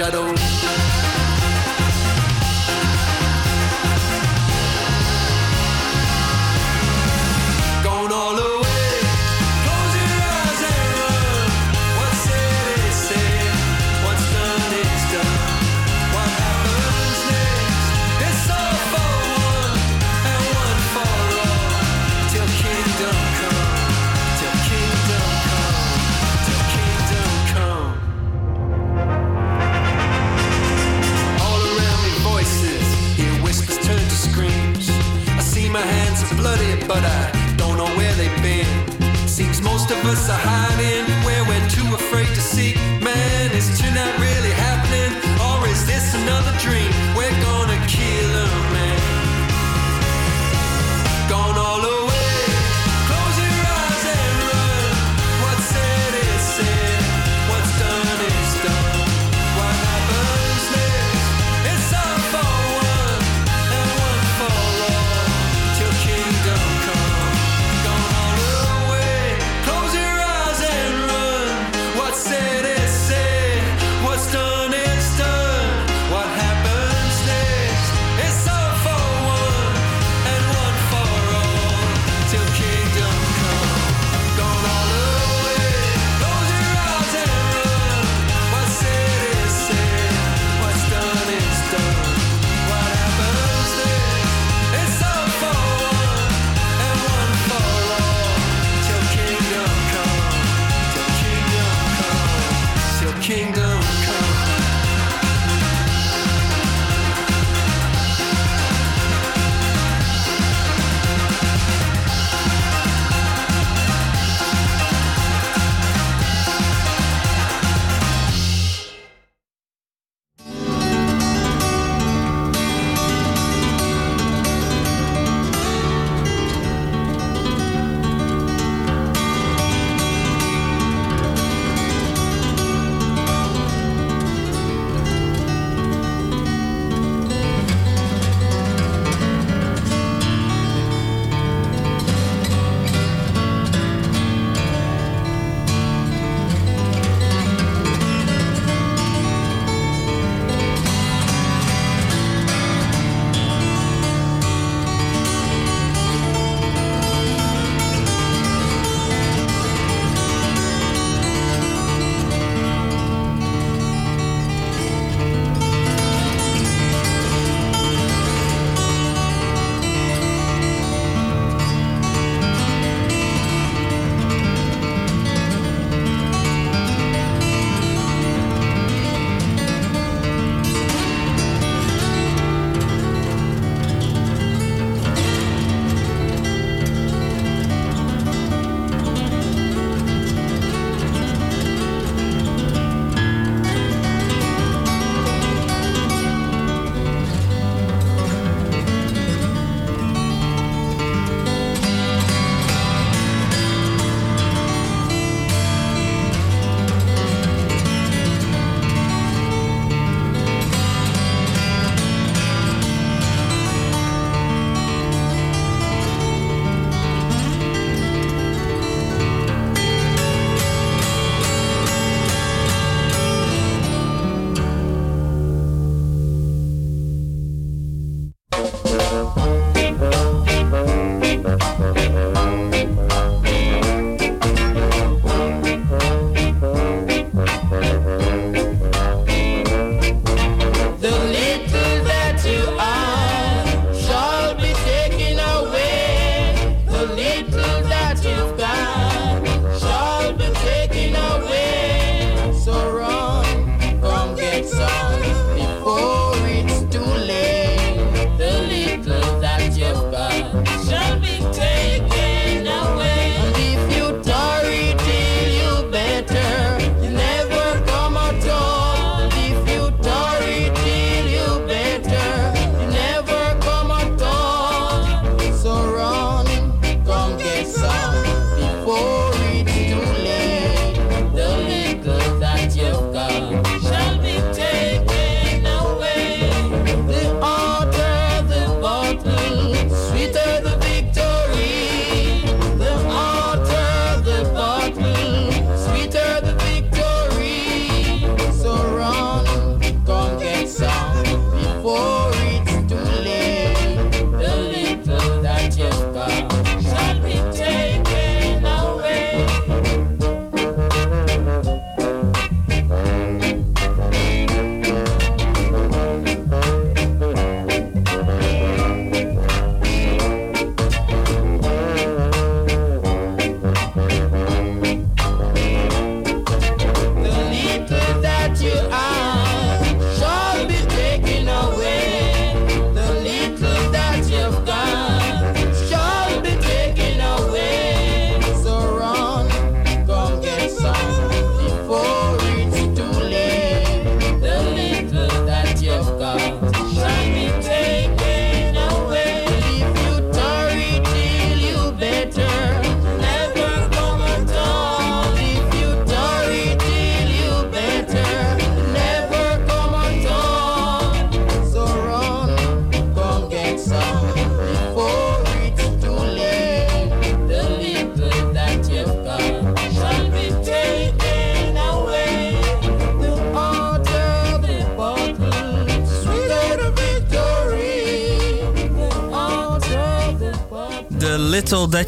shadow. but I don't know where they've been. Seems most of us are hiding.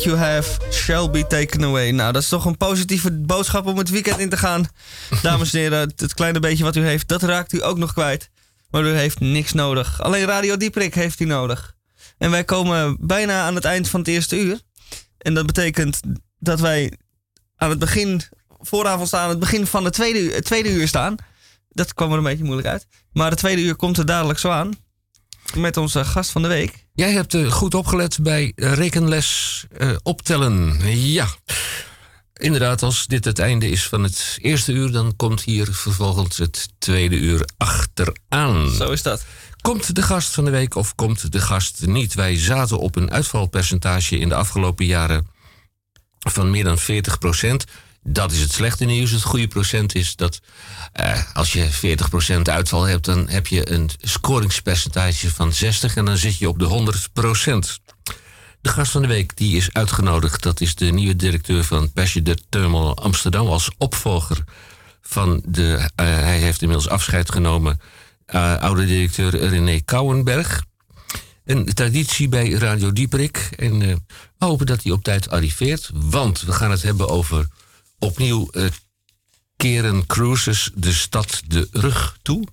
You have shall taken away. Nou, dat is toch een positieve boodschap om het weekend in te gaan. Dames en heren, het- kleine beetje wat u heeft, dat raakt u ook nog kwijt. Maar u heeft niks nodig. Alleen Radio Dieprik heeft u nodig. En wij komen bijna aan het eind van het eerste uur. En dat betekent dat wij aan het begin, vooravond staan, aan het begin van het tweede, het tweede uur staan. Dat kwam er een beetje moeilijk uit. Maar het tweede uur komt er dadelijk zo aan. Met onze gast van de week. Jij hebt eh, goed opgelet bij eh, rekenles eh, optellen. Ja. Inderdaad, als dit het einde is van het eerste uur, dan komt hier vervolgens het tweede uur achteraan. Zo is dat. Komt de gast van de week of komt de gast niet? Wij zaten op een uitvalpercentage in de afgelopen jaren van meer dan 40 Dat is het slechte nieuws. Het goede procent is dat eh, als je 40% uitval hebt, dan heb je een scoringspercentage van 60 en dan zit je op de 100% De gast van de week die is uitgenodigd. Dat is de nieuwe directeur van Passenger Terminal Amsterdam als opvolger van de. eh, hij heeft inmiddels afscheid genomen. eh, oude directeur René Kouwenberg. Een traditie bij Radio Dieperik. En we hopen dat hij op tijd arriveert. Want we gaan het hebben over opnieuw eh, keren cruises de stad de rug toe.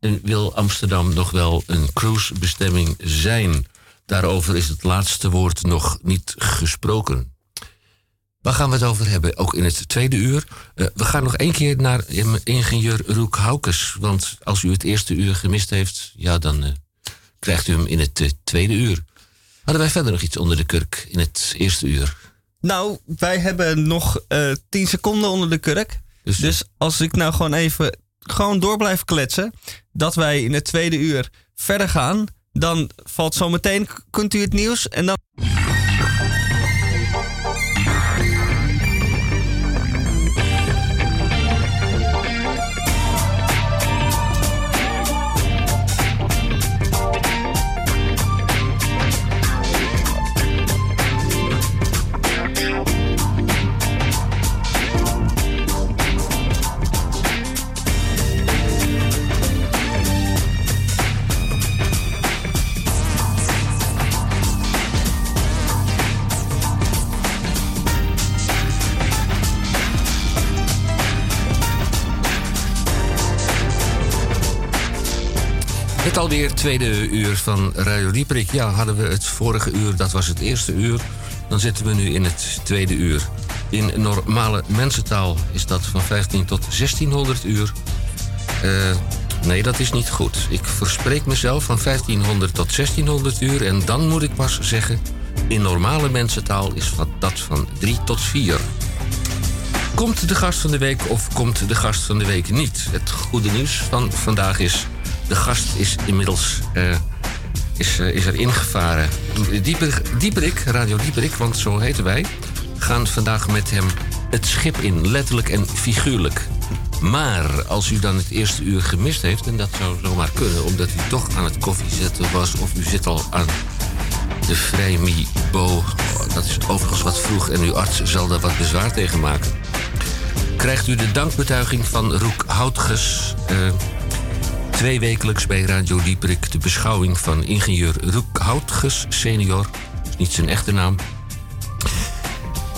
En wil Amsterdam nog wel een cruisebestemming zijn? Daarover is het laatste woord nog niet gesproken. Waar gaan we het over hebben? Ook in het tweede uur. Eh, we gaan nog één keer naar eh, ingenieur Roek Haukes. Want als u het eerste uur gemist heeft, ja, dan krijgt u hem in het tweede uur. Hadden wij verder nog iets onder de kurk in het eerste uur? Nou, wij hebben nog eh 10 seconden onder de kurk. Dus, als ik nou gewoon even gewoon door blijf kletsen, dat wij in het tweede uur verder gaan, dan valt zometeen, kunt u het nieuws en dan. Alweer tweede uur van Radio Dieperik. Ja, hadden we het vorige uur, dat was het eerste uur. Dan zitten we nu in het tweede uur. In normale mensentaal is dat van 15 tot 1600 uur. Eh, nee, dat is niet goed. Ik verspreek mezelf van 1500 tot 1600 uur. En dan moet ik pas zeggen... in normale mensentaal is dat van 3 tot 4. Komt de gast van de week of komt de gast van de week niet? Het goede nieuws van vandaag is... de gast is inmiddels eh, is, eh, is er ingevaren. Dieper, Dieperik, Radio Dieperik, want zo heten wij... gaan vandaag met hem het schip in, letterlijk en figuurlijk. Maar als u dan het eerste uur gemist heeft... en dat zou zomaar kunnen, omdat u toch aan het koffiezetten was... of u zit al aan de Vrijmibo. Oh, dat is overigens wat vroeg en uw arts zal daar wat bezwaar tegen maken. Krijgt u de dankbetuiging van Roek Houtges. eh, twee wekelijks bij Radio Dieperik de beschouwing van ingenieur Roek Houtges senior. Is niet zijn echte naam.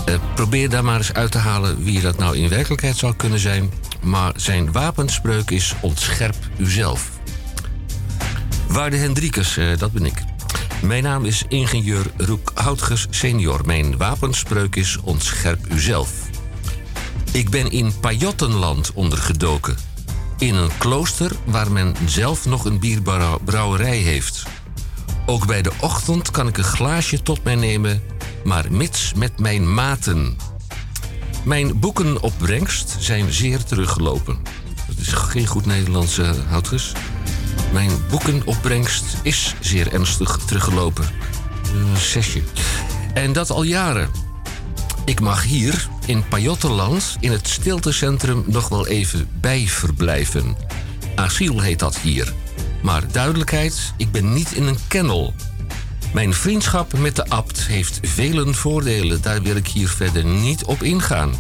Eh, probeer daar maar eens uit te halen wie dat nou in werkelijkheid zou kunnen zijn. Maar zijn wapenspreuk is ontscherp uzelf. Waarde Hendrikus, eh, dat ben ik. Mijn naam is ingenieur Roek Houtges senior. Mijn wapenspreuk is ontscherp uzelf. Ik ben in Pajottenland ondergedoken. In een klooster waar men zelf nog een bierbrouwerij heeft. Ook bij de ochtend kan ik een glaasje tot mij nemen, maar mits met mijn maten. Mijn boekenopbrengst zijn zeer teruggelopen. Dat is geen goed Nederlands, eh, Houtges. Mijn boekenopbrengst is zeer ernstig teruggelopen. Een zesje. En dat al jaren. Ik mag hier, in Pajottenland, in het stiltecentrum nog wel even bijverblijven. Asiel heet dat hier. Maar duidelijkheid, ik ben niet in een kennel. Mijn vriendschap met de abt heeft vele voordelen. Daar wil ik hier verder niet op ingaan.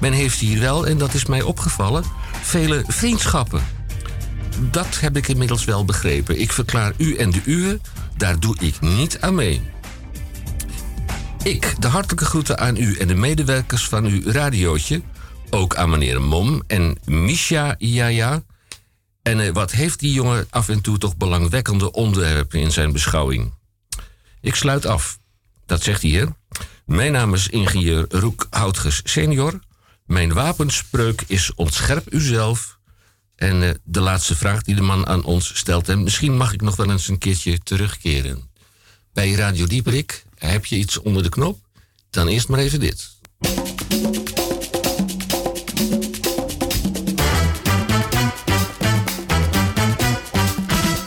Men heeft hier wel, en dat is mij opgevallen, vele vriendschappen. Dat heb ik inmiddels wel begrepen. Ik verklaar u en de uwe, daar doe ik niet aan mee. Ik, de hartelijke groeten aan u en de medewerkers van uw radiootje. Ook aan meneer Mom en Misha Jaja. En eh, wat heeft die jongen af en toe toch belangwekkende onderwerpen in zijn beschouwing? Ik sluit af. Dat zegt hij, hè? Mijn naam is ingenieur Roek Houtges senior. Mijn wapenspreuk is ontscherp uzelf. En eh, de laatste vraag die de man aan ons stelt... en misschien mag ik nog wel eens een keertje terugkeren. Bij Radio Dieperik heb je iets onder de knop? Dan eerst maar even dit.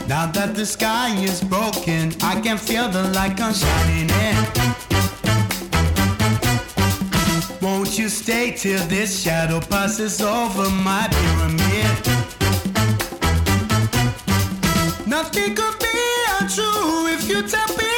Now that the sky is broken, I can feel the light come shining in. Won't you stay till this shadow passes over my pyramid? Nothing could be untrue if you tap it.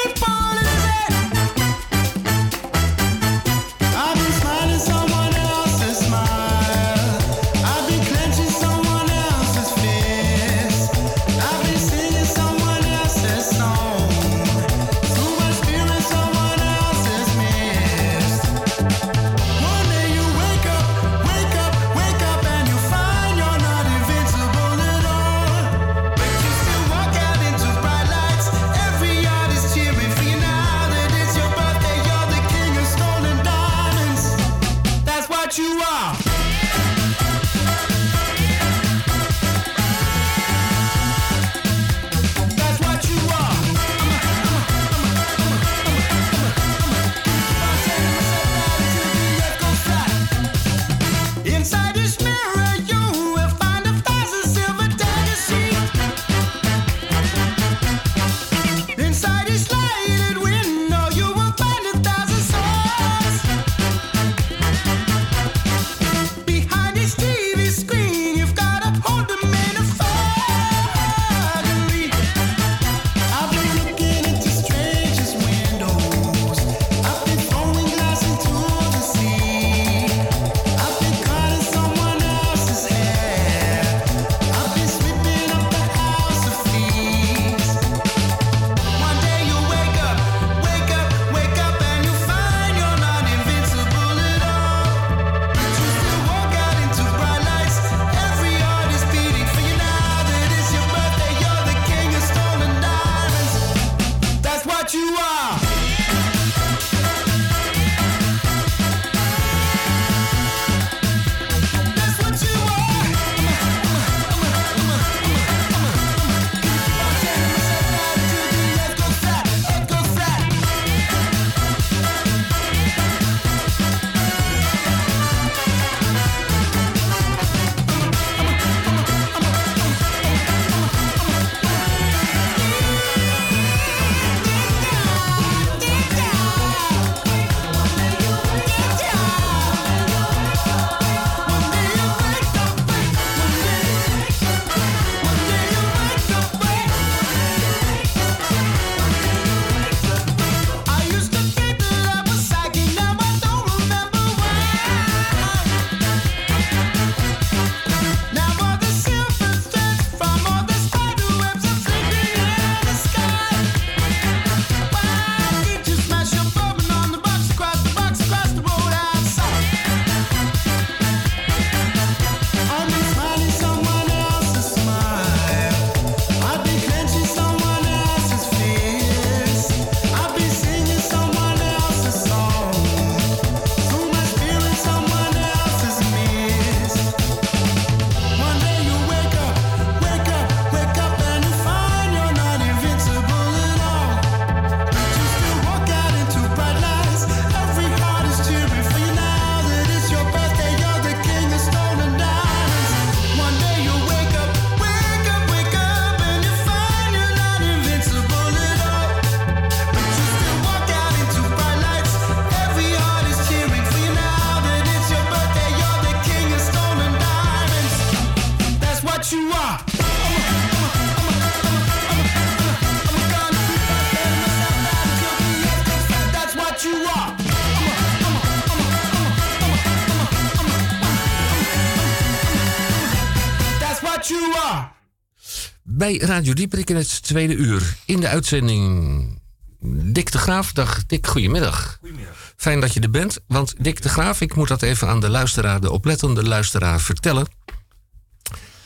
Radio Dieperik in het tweede uur. In de uitzending Dick de Graaf. Dag Dick, goedemiddag. Goedemiddag. Fijn dat je er bent, want Dick de Graaf, ik moet dat even aan de luisteraar, de oplettende luisteraar vertellen,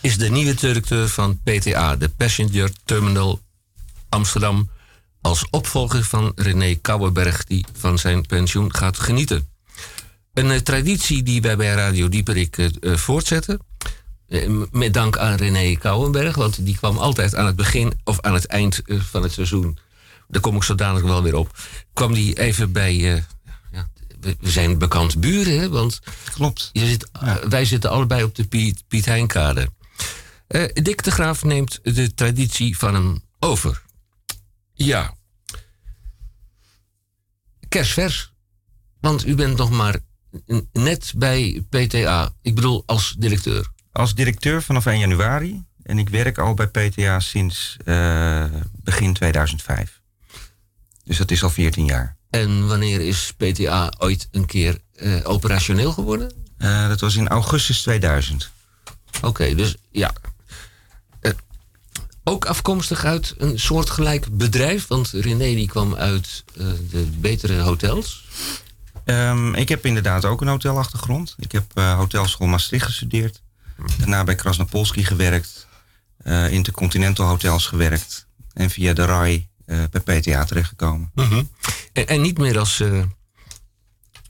is de nieuwe directeur van PTA, de Passenger Terminal Amsterdam, als opvolger van René Kouwenberg, die van zijn pensioen gaat genieten. Een eh, traditie die wij bij Radio Dieperik eh, eh, voortzetten. Eh, met dank aan René Kouwenberg, want die kwam altijd aan het begin of aan het eind eh, van het seizoen. Daar kom ik zo dadelijk wel weer op. Kwam die even bij. eh, ja, we, zijn bekend buren, hè? Want Klopt. je zit, wij zitten allebei op de Piet, Piet Heinkade. Dick de Graaf neemt de traditie van hem over. Ja. Kerstvers. Want u bent nog maar net bij PTA. Ik bedoel als directeur. Als directeur vanaf 1 januari. En ik werk al bij PTA sinds eh, begin 2005. Dus dat is al 14 jaar. En wanneer is PTA ooit een keer eh, operationeel geworden? Eh, dat was in augustus 2000. Oké, dus ja. Ook afkomstig uit een soortgelijk bedrijf, want René die kwam uit de betere hotels. Ehm, ik heb inderdaad ook een hotelachtergrond. Ik heb hotelschool Maastricht gestudeerd. Daarna bij Krasnopolski gewerkt. eh Intercontinental Hotels gewerkt. En via de RAI eh, bij PTA terechtgekomen. En, en niet meer als. eh,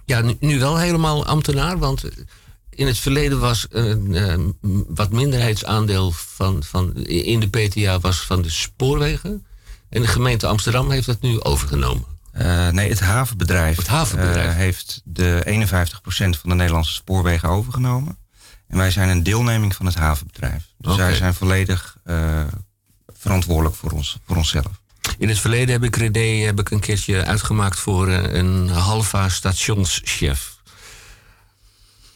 ja, nu, nu wel helemaal ambtenaar, want in het verleden was een wat minderheidsaandeel van, van, in de PTA was van de spoorwegen. En de gemeente Amsterdam heeft dat nu overgenomen. Nee, het havenbedrijf, Het havenbedrijf. heeft de 51% van de Nederlandse spoorwegen overgenomen. En wij zijn een deelneming van het havenbedrijf. Dus Oké. wij zijn volledig eh, verantwoordelijk voor, ons, voor onszelf. In het verleden heb ik René heb ik een keertje uitgemaakt voor eh, een halva stationschef.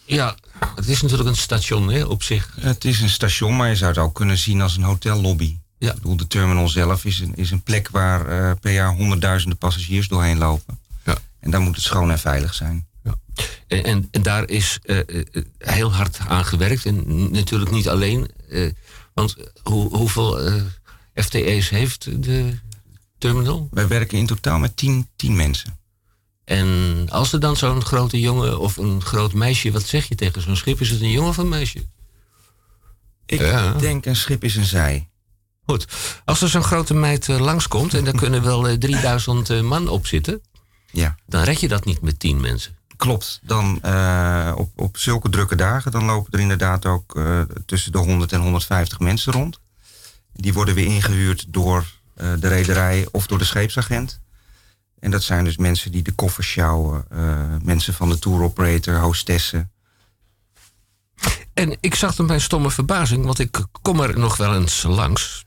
Ja, het is natuurlijk een station hè, op zich. Het is een station, maar je zou het ook kunnen zien als een hotellobby. Ja. Ik bedoel, de terminal zelf is een, is een plek waar eh, per jaar honderdduizenden passagiers doorheen lopen. Ja. En daar moet het schoon en veilig zijn. En, en, en daar is eh, eh, heel hard aan gewerkt. En natuurlijk niet alleen. eh, want hoe, hoeveel eh, FTE's heeft de terminal? Wij werken in totaal met tien, tien mensen. En als er dan zo'n grote jongen of een groot meisje... wat zeg je tegen zo'n schip? Is het een jongen of een meisje? Ik Ja. denk een schip is een zij. Goed. Als er zo'n grote meid eh, langskomt... en daar kunnen wel eh, 3000 eh, man op zitten... Ja. dan red je dat niet met 10 mensen. Klopt. Dan eh, op, op zulke drukke dagen, dan lopen er inderdaad ook eh, tussen de 100 en 150 mensen rond. Die worden weer ingehuurd door eh, de rederij of door de scheepsagent. En dat zijn dus mensen die de koffers sjouwen, mensen van de tour operator, hostessen. En ik zag er mijn stomme verbazing, want ik kom er nog wel eens langs.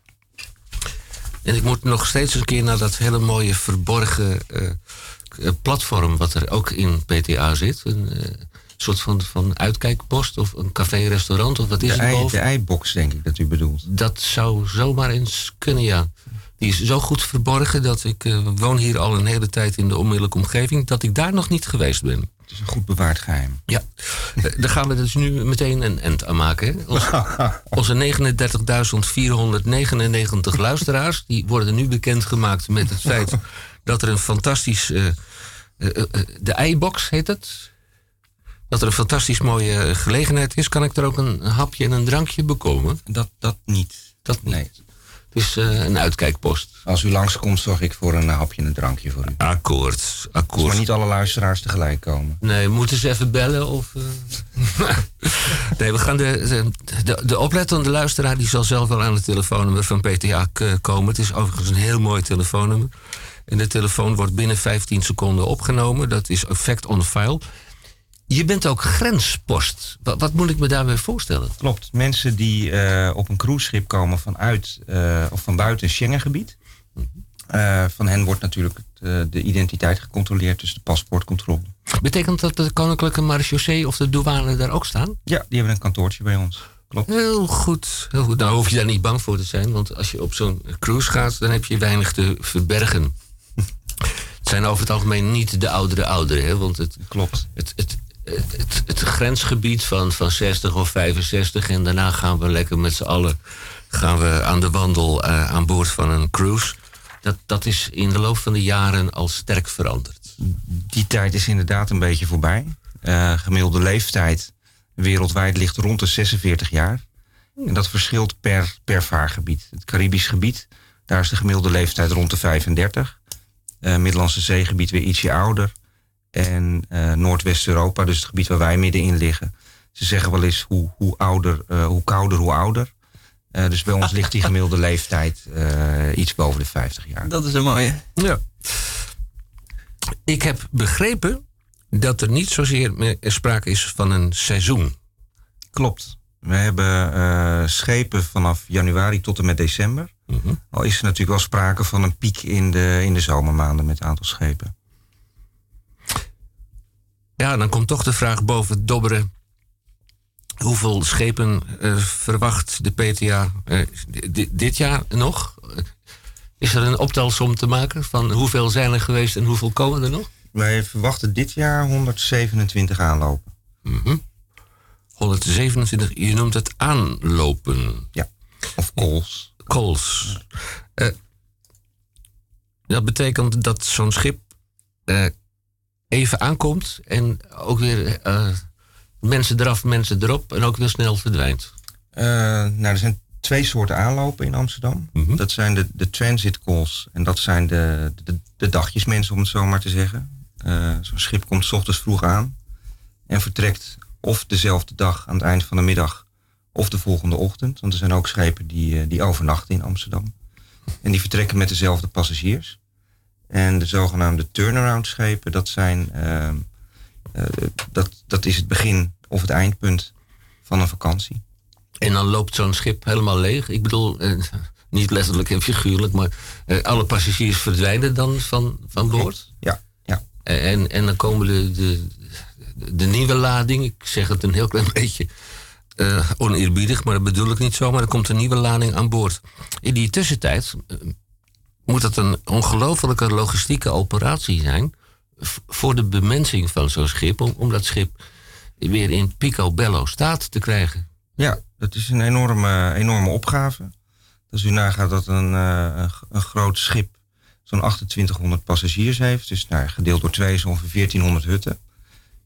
En ik moet nog steeds een keer naar dat hele mooie verborgen platform... wat er ook in PTA zit. Een eh, soort van, van uitkijkpost of een café-restaurant of wat is De, het ei, de eibox, denk ik dat u bedoelt. Dat zou zomaar eens kunnen, ja. Die is zo goed verborgen dat ik eh, woon hier al een hele tijd in de onmiddellijke omgeving... dat ik daar nog niet geweest ben. Het is een goed bewaard geheim. Ja, Eh, daar gaan we dus nu meteen een end aan maken. Onze, onze 39.499 luisteraars... die worden nu bekendgemaakt met het feit... dat er een fantastisch... eh, eh, eh, eh, de eibox heet het. Dat er een fantastisch mooie eh, gelegenheid is. Kan ik er ook een, hapje en een drankje bekomen? Dat, dat niet. Dat niet. Nee. Het is eh, een uitkijkpost. Als u langskomt, zorg ik voor een hapje en een drankje voor u. Akkoord, akkoord. maar niet alle luisteraars tegelijk komen. Nee, moeten ze even bellen? Of, eh? nee, we gaan de, de, de, de oplettende luisteraar... die zal zelf wel aan het telefoonnummer van PTA komen. Het is overigens een heel mooi telefoonnummer. En de telefoon wordt binnen 15 seconden opgenomen. Dat is effect on file. Je bent ook grenspost. Wat, wat moet ik me daarbij voorstellen? Klopt. Mensen die eh, op een cruiseschip komen vanuit eh, of van buiten Schengengebied. eh, van hen wordt natuurlijk het, eh, de identiteit gecontroleerd, dus de paspoortcontrole. Betekent dat de Koninklijke Marechaussee of de douane daar ook staan? Ja, die hebben een kantoortje bij ons. Klopt. Heel goed, heel goed. Nou hoef je daar niet bang voor te zijn, want als je op zo'n cruise gaat, dan heb je weinig te verbergen. Het zijn over het algemeen niet de oudere ouderen, hè? want het, Klopt. het, het, het, het, grensgebied van, van 60 of 65 en daarna gaan we lekker met z'n allen gaan we aan de wandel eh, aan boord van een cruise. dat, dat is in de loop van de jaren al sterk veranderd. Die tijd is inderdaad een beetje voorbij. Eh, gemiddelde leeftijd wereldwijd ligt rond de 46 jaar. En dat verschilt per, per vaargebied. Het Caribisch gebied, daar is de gemiddelde leeftijd rond de 35. Eh Middellandse zeegebied weer ietsje ouder. En eh, Noordwest-Europa, dus het gebied waar wij middenin liggen. Ze zeggen wel eens hoe, hoe, ouder, eh, hoe kouder, hoe ouder. Eh, dus bij ons ligt die gemiddelde leeftijd eh, iets boven de 50 jaar. Dat is een mooie. Ja. Ik heb begrepen dat er niet zozeer meer sprake is van een seizoen. Klopt. We hebben eh, schepen vanaf januari tot en met december. Al is er natuurlijk wel sprake van een piek in de, in de zomermaanden met het aantal schepen. Ja, dan komt toch de vraag boven het dobberen. Hoeveel schepen eh, verwacht de PTA eh, di- dit jaar nog? Eh, Is er een optelsom te maken van hoeveel zijn er geweest en hoeveel komen er nog? Wij verwachten dit jaar 127 aanlopen. 127, je noemt het aanlopen. Ja, of calls. Calls. Eh, dat betekent dat zo'n schip eh, even aankomt en ook weer eh, mensen eraf, mensen erop en ook weer snel verdwijnt. Nou, er zijn twee soorten aanlopen in Amsterdam. Dat zijn de, de transit calls en dat zijn de, de, de dagjesmensen, om het zo maar te zeggen. Zo'n schip komt 's ochtends vroeg aan en vertrekt of dezelfde dag aan het eind van de middag of de volgende ochtend. Want er zijn ook schepen die, eh, die overnachten in Amsterdam. En die vertrekken met dezelfde passagiers. En de zogenaamde turnaround schepen, dat zijn ehm, eh, dat, dat is het begin of het eindpunt van een vakantie. En dan loopt zo'n schip helemaal leeg. Ik bedoel, eh, niet letterlijk en figuurlijk, maar alle passagiers verdwijnen dan van, van boord. Ja, ja. En, en dan komen de, de, de nieuwe lading, ik zeg het een heel klein beetje eh, oneerbiedig, maar dat bedoel ik niet zo, maar er komt een nieuwe lading aan boord. In die tussentijd eh, moet het een ongelofelijke logistieke operatie zijn voor de bemensing van zo'n schip, om, dat schip weer in picobello staat te krijgen. Ja, dat is een enorme, enorme opgave. Als u nagaat dat een, eh, een groot schip zo'n 2800 passagiers heeft, dus nou, gedeeld door twee is ongeveer 1400 hutten.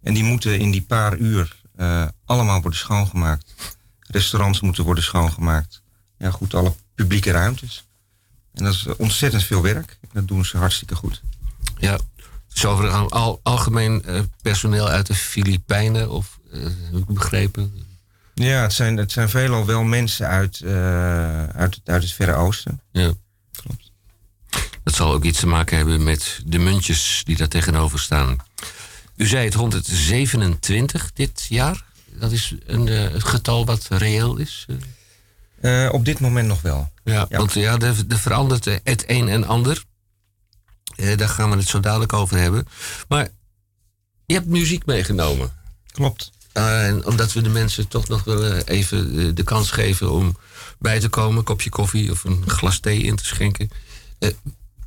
En die moeten in die paar uur eh, allemaal worden schoongemaakt. Restaurants moeten worden schoongemaakt. Ja, goed, alle publieke ruimtes. En dat is ontzettend veel werk. Dat doen ze hartstikke goed. Ja, het is over al, al- algemeen eh, personeel uit de Filipijnen, of eh, heb ik begrepen? Ja, het zijn, het zijn veelal wel mensen uit, uit, het- uit het Verre Oosten. Ja. Dat zal ook iets te maken hebben met de muntjes die daar tegenover staan. U zei het 127 dit jaar. Dat is een eh, getal wat reëel is. eh. Eh, op dit moment nog wel. Ja, want ja, er, er verandert het een en ander. Daar gaan we het zo dadelijk over hebben. Maar je hebt muziek meegenomen. Klopt. En omdat we de mensen toch nog willen even de kans geven om bij te komen, een kopje koffie of een glas thee in te schenken.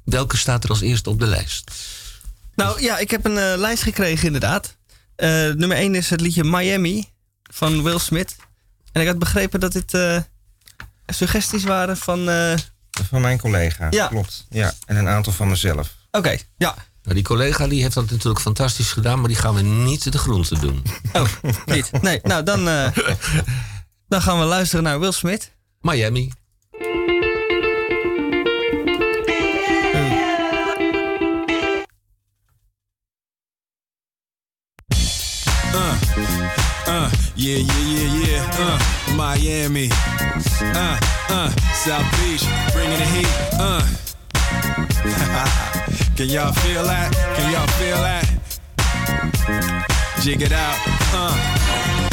Welke staat er als eerste op de lijst? Nou ja, ik heb een eh, lijst gekregen inderdaad. Eh, nummer 1 is het liedje Miami van Will Smith. En ik had begrepen dat dit eh, suggesties waren van... eh, Van mijn collega, Ja. klopt. Ja, en een aantal van mezelf. Oké, ja. Nou, die collega die heeft dat natuurlijk fantastisch gedaan, maar die gaan we niet de groente doen. Oh, niet. Nee, nou dan, eh, dan gaan we luisteren naar Will Smith. Miami. Uh, uh, yeah, yeah, yeah, yeah. Uh, Miami. Uh, uh, South Beach, bringing the heat. Uh. Can y'all feel that? Can y'all feel that? Jig it out. Uh.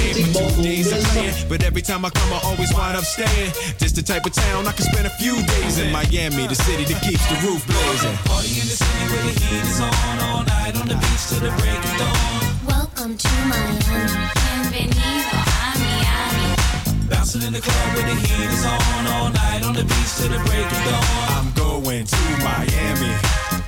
I only came for days of playing, but every time I come I'ma always wind up staying. Just the type of town I can spend a few days in. Miami, the city that keeps the roof blazing. Party in the city where the heat is on all night on the beach till the break of dawn. Welcome to Miami. Bienvenido a Miami. Bouncing in the club where the heat is on all night on the beach till the break of dawn. I'm going to Miami.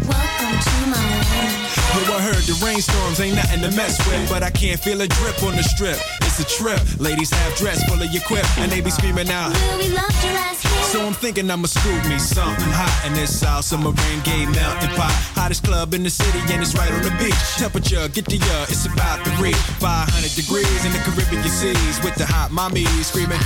Welcome to Miami. Yo, I heard the rainstorms ain't nothing to mess with, but I can't feel a drip on the strip. It's a trip. Ladies have dress full of your quip, and they be screaming out. Will we love your ass here? So I'm thinking I'ma scoop me something hot in this South Summer rain gay mountain pot. Hottest club in the city, and it's right on the beach. Temperature, get the uh, it's about to reach 500 degrees in the Caribbean seas with the hot mommy screaming.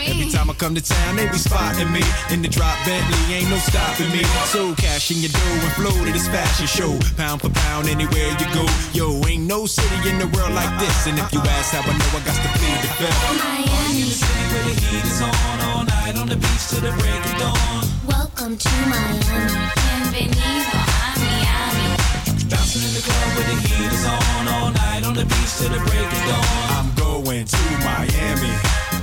Every time I come to town, they be spotting me in the drop Bentley, ain't no stopping me. So cash in your dough and flow to this fashion show, pound for pound anywhere you go. Yo, ain't no city in the world like this, and if you ask how I know, I got to plead the fifth. Party in the city where the heat is on all night on the beach till the break of dawn. Welcome to Miami. Bienvenido a Miami. Bouncing in the club where the heat is on all night on the beach till the break of dawn. I'm going to Miami.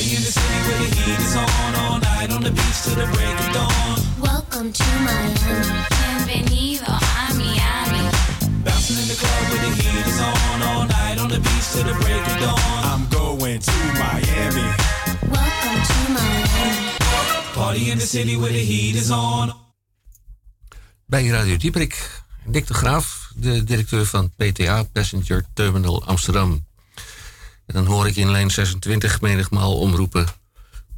Party in the city where the heat is on all night on the beach till the break of dawn. Welcome to Miami. Bienvenido a Miami. Bouncing in the club where the heat is on all night on the beach till the break of dawn. I'm going to Miami. Welcome to Miami. Party in the city where the heat is on. Bij Radio Dieprik, Dick de Graaf, de directeur van PTA, Passenger Terminal Amsterdam. En dan hoor ik in lijn 26 menigmaal omroepen.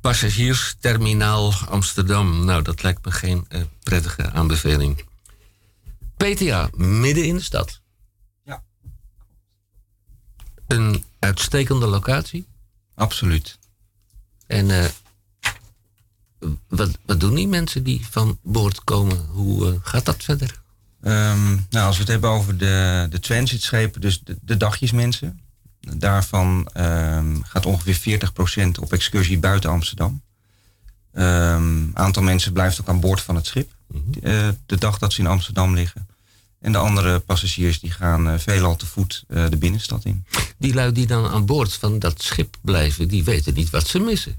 Passagiersterminaal Amsterdam. Nou, dat lijkt me geen eh, prettige aanbeveling. PTA, midden in de stad. Ja. Een uitstekende locatie. Absoluut. En eh, wat, wat doen die mensen die van boord komen? Hoe eh, gaat dat verder? Ehm, nou, als we het hebben over de, de transitschepen, dus de, de dagjesmensen. Daarvan ehm, gaat ongeveer 40% op excursie buiten Amsterdam. Een aantal mensen blijft ook aan boord van het schip. eh, de dag dat ze in Amsterdam liggen. En de andere passagiers die gaan eh, veelal te voet eh, de binnenstad in. Die lui die dan aan boord van dat schip blijven, die weten niet wat ze missen.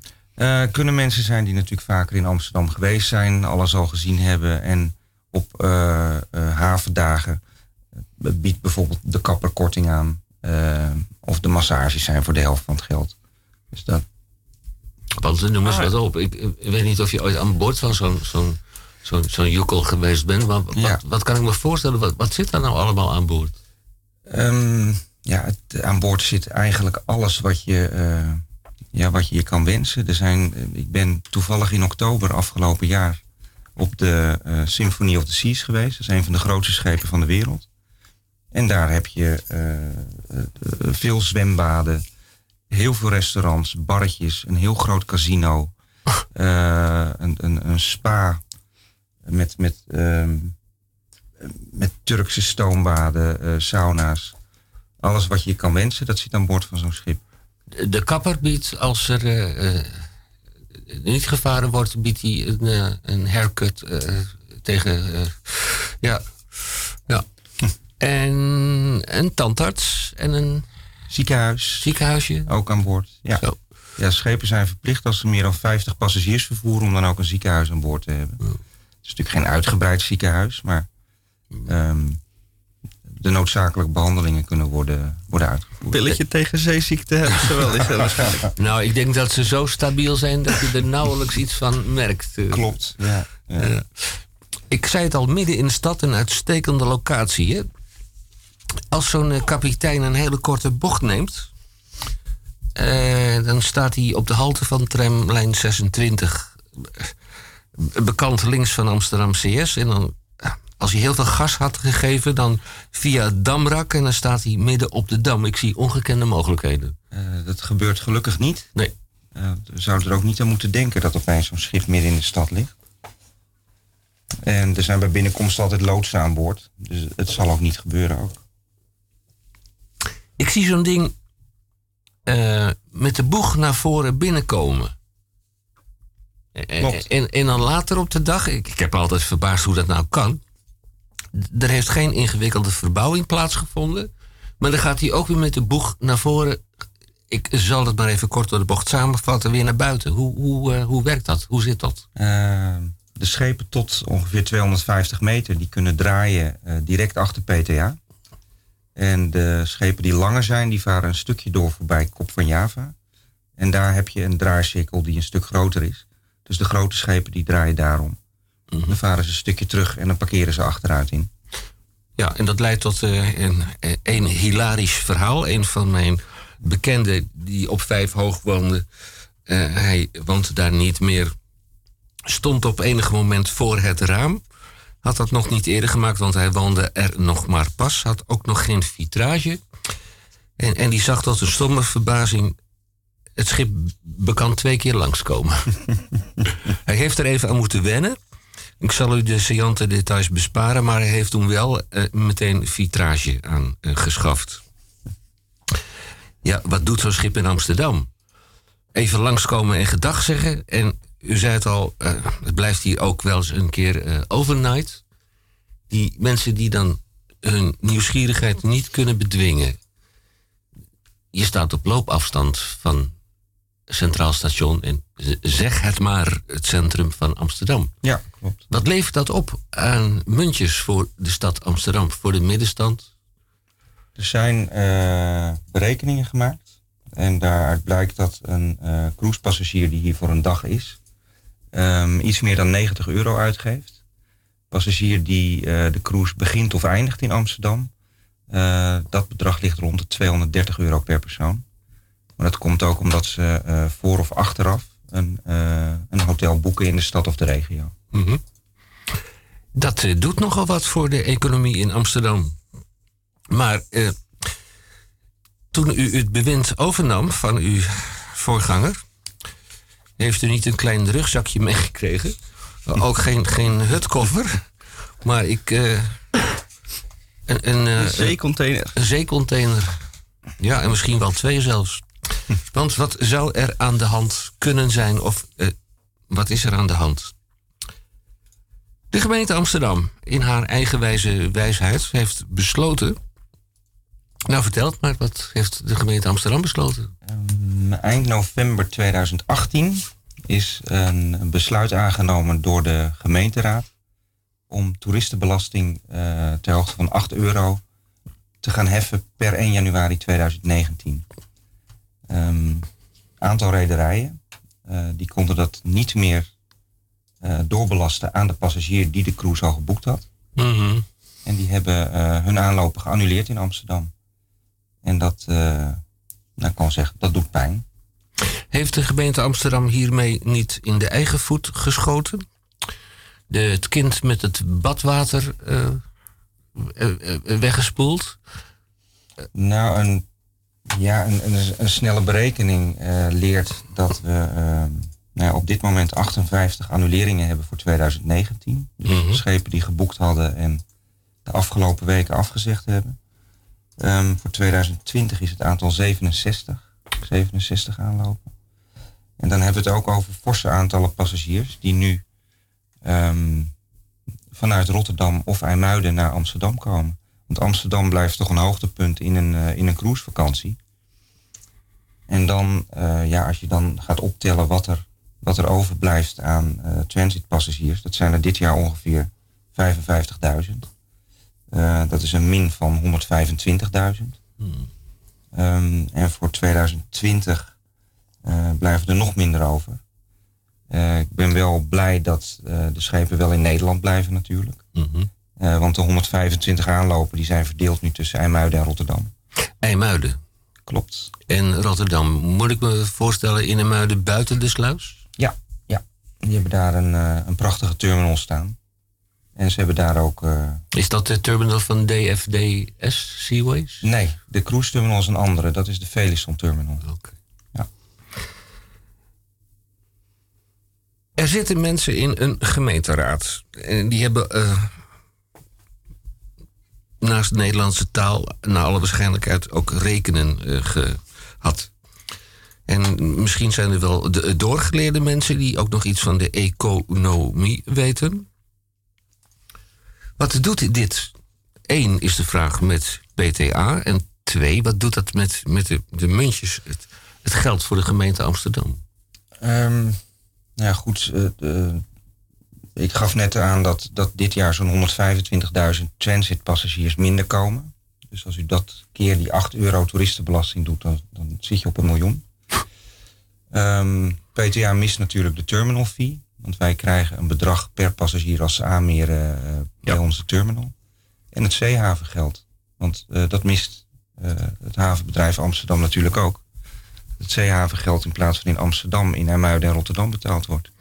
Kunnen mensen zijn die natuurlijk vaker in Amsterdam geweest zijn, alles al gezien hebben en op havendagen biedt bijvoorbeeld de kapper korting aan. Eh, of de massages zijn voor de helft van het geld. Dus dat, Want noemen ze wat op. Ik, ik weet niet of je ooit aan boord van zo'n zo'n zo'n zo'n joekel geweest bent. Maar wat, Ja. wat kan ik me voorstellen? Wat, wat zit daar nou allemaal aan boord? Ehm, ja, het, aan boord zit eigenlijk alles wat je, eh, ja, wat je je kan wensen. Er zijn, eh, ik ben toevallig in oktober afgelopen jaar op de Symphony of the Seas geweest. Dat is een van de grootste schepen van de wereld. En daar heb je eh, eh, veel zwembaden, heel veel restaurants, barretjes, een heel groot casino, eh, een, een, een spa met, met, ehm, met Turkse stoombaden, eh, sauna's. Alles wat je je kan wensen, dat zit aan boord van zo'n schip. De, de kapper biedt, als er eh, eh, niet gevaren wordt, biedt hij een, eh, een haircut eh, tegen. eh, ja. En een tandarts en een Ziekenhuis. ziekenhuisje. Ook aan boord. Ja. Zo. ja, schepen zijn verplicht als ze meer dan 50 passagiers vervoeren om dan ook een ziekenhuis aan boord te hebben. Het is natuurlijk geen uitgebreid ziekenhuis, maar ehm, de noodzakelijke behandelingen kunnen worden, worden uitgevoerd. Pilletje tegen zeeziekte hebben ze wel eens, waarschijnlijk. Nou, ik denk dat ze zo stabiel zijn dat je er nauwelijks iets van merkt. eh. Klopt. Ja. Eh, ik zei het al, midden in de stad, een uitstekende locatie. Hè? Als zo'n eh, kapitein een hele korte bocht neemt, eh, dan staat hij op de halte van tramlijn 26. Eh, Bekant links van Amsterdam CS. En dan, als hij heel veel gas had gegeven, dan via het Damrak en dan staat hij midden op de Dam. Ik zie ongekende mogelijkheden. Dat gebeurt gelukkig niet. Nee. We zouden er ook niet aan moeten denken dat opeens zo'n schip midden in de stad ligt. En er zijn bij binnenkomst altijd loodsen aan boord. Dus het zal ook niet gebeuren ook. Ik zie zo'n ding eh, met de boeg naar voren binnenkomen. En, en, en dan later op de dag, ik, ik heb me altijd verbaasd hoe dat nou kan. D- Er heeft geen ingewikkelde verbouwing plaatsgevonden. Maar dan gaat hij ook weer met de boeg naar voren. Ik zal het maar even kort door de bocht samenvatten, weer naar buiten. Hoe, hoe, eh, hoe werkt dat? Hoe zit dat? Eh, de schepen tot ongeveer 250 meter die kunnen draaien direct achter PTA. En de schepen die langer zijn, die varen een stukje door voorbij Kop van Java. En daar heb je een draaicirkel die een stuk groter is. Dus de grote schepen die draaien daarom. Dan varen ze een stukje terug en dan parkeren ze achteruit in. Ja, en dat leidt tot eh, een, een hilarisch verhaal. Een van mijn bekenden die op vijf hoog woonde, eh, hij woont daar niet meer, stond op enig moment voor het raam. Had dat nog niet eerder gemaakt, want hij woonde er nog maar pas. Had ook nog geen vitrage. En, en die zag tot een stomme verbazing het schip bekend twee keer langskomen. hij heeft er even aan moeten wennen. Ik zal u de saillante details besparen, maar hij heeft toen wel eh, meteen vitrage aan eh, geschaft. Ja, wat doet zo'n schip in Amsterdam? Even langskomen en gedag zeggen. En u zei het al, eh, het blijft hier ook wel eens een keer eh, overnight. Die mensen die dan hun nieuwsgierigheid niet kunnen bedwingen. Je staat op loopafstand van Centraal Station en zeg het maar het centrum van Amsterdam. Ja, klopt. Wat levert dat op aan muntjes voor de stad Amsterdam, voor de middenstand? Er zijn eh, berekeningen gemaakt. En daaruit blijkt dat een eh cruisepassagier die hier voor een dag is, ehm, iets meer dan 90 euro uitgeeft. Passagier die eh, de cruise begint of eindigt in Amsterdam, eh, dat bedrag ligt rond de 230 euro per persoon. Maar dat komt ook omdat ze eh, voor of achteraf een, een hotel boeken in de stad of de regio. Mhm. Dat doet nogal wat voor de economie in Amsterdam. Maar toen u het bewind overnam van uw voorganger, heeft u niet een klein rugzakje meegekregen? Ook geen, geen hutkoffer, maar ik. eh, een, een, eh, Een zeecontainer. Een zeecontainer. Ja, en misschien wel twee zelfs. Want wat zou er aan de hand kunnen zijn, of eh, wat is er aan de hand? De gemeente Amsterdam, in haar eigenwijze wijsheid, heeft besloten. Nou, vertelt maar, wat heeft de gemeente Amsterdam besloten? Ehm, Eind november 2018 is een besluit aangenomen door de gemeenteraad om toeristenbelasting eh, ter hoogte van 8 euro te gaan heffen per 1 januari 2019. Een aantal rederijen eh, die konden dat niet meer eh, doorbelasten aan de passagier die de cruise al geboekt had. Mhm. En die hebben hun aanlopen geannuleerd in Amsterdam. En dat, eh nou, kan zeggen, dat doet pijn. Heeft de gemeente Amsterdam hiermee niet in de eigen voet geschoten? De, het kind met het badwater eh, eh, weggespoeld? Nou, een, ja, een, een, een snelle berekening leert dat we nou ja, op dit moment 58 annuleringen hebben voor 2019. Dus Mhm. schepen die geboekt hadden en de afgelopen weken afgezegd hebben. Ehm, voor 2020 is het aantal 67. 67 aanlopen. En dan hebben we het ook over forse aantallen passagiers die nu ehm, vanuit Rotterdam of IJmuiden naar Amsterdam komen. Want Amsterdam blijft toch een hoogtepunt in een, eh, in een cruisevakantie. En dan, eh, ja, als je dan gaat optellen wat er, wat er overblijft aan eh, transitpassagiers, dat zijn er dit jaar ongeveer 55.000. Eh, dat is een min van 125.000. Ehm, en voor 2020 eh, blijven er nog minder over. Eh, ik ben wel blij dat de schepen wel in Nederland blijven natuurlijk. Mhm. Want de 125 aanlopen die zijn verdeeld nu tussen IJmuiden en Rotterdam. IJmuiden. Klopt. En Rotterdam. Moet ik me voorstellen in IJmuiden buiten de sluis? Ja, ja. Die hebben daar een, een prachtige terminal staan. En ze hebben daar ook... eh, Is dat de terminal van DFDS Seaways? Nee, de cruise terminal is een andere. Dat is de Felison terminal. Er zitten mensen in een gemeenteraad. En die hebben eh, naast de Nederlandse taal, naar alle waarschijnlijkheid, ook rekenen eh, gehad. En misschien zijn er wel de doorgeleerde mensen die ook nog iets van de economie weten. Wat doet dit? Eén is de vraag met PTA. En twee, wat doet dat met, met de, de muntjes, het, het geld voor de gemeente Amsterdam? Ehm, nou ja, goed. eh, de- ik gaf net aan dat, dat dit jaar zo'n 125.000 transitpassagiers minder komen. Dus als u dat keer die 8 euro toeristenbelasting doet, dan, dan zit je op een miljoen. Ehm, PTA mist natuurlijk de terminal fee. Want wij krijgen een bedrag per passagier als ze aanmeren eh, bij onze terminal. En het zeehavengeld. Want eh, dat mist eh, het havenbedrijf Amsterdam natuurlijk ook. Het zeehavengeld in plaats van in Amsterdam, in IJmuiden en Rotterdam betaald wordt.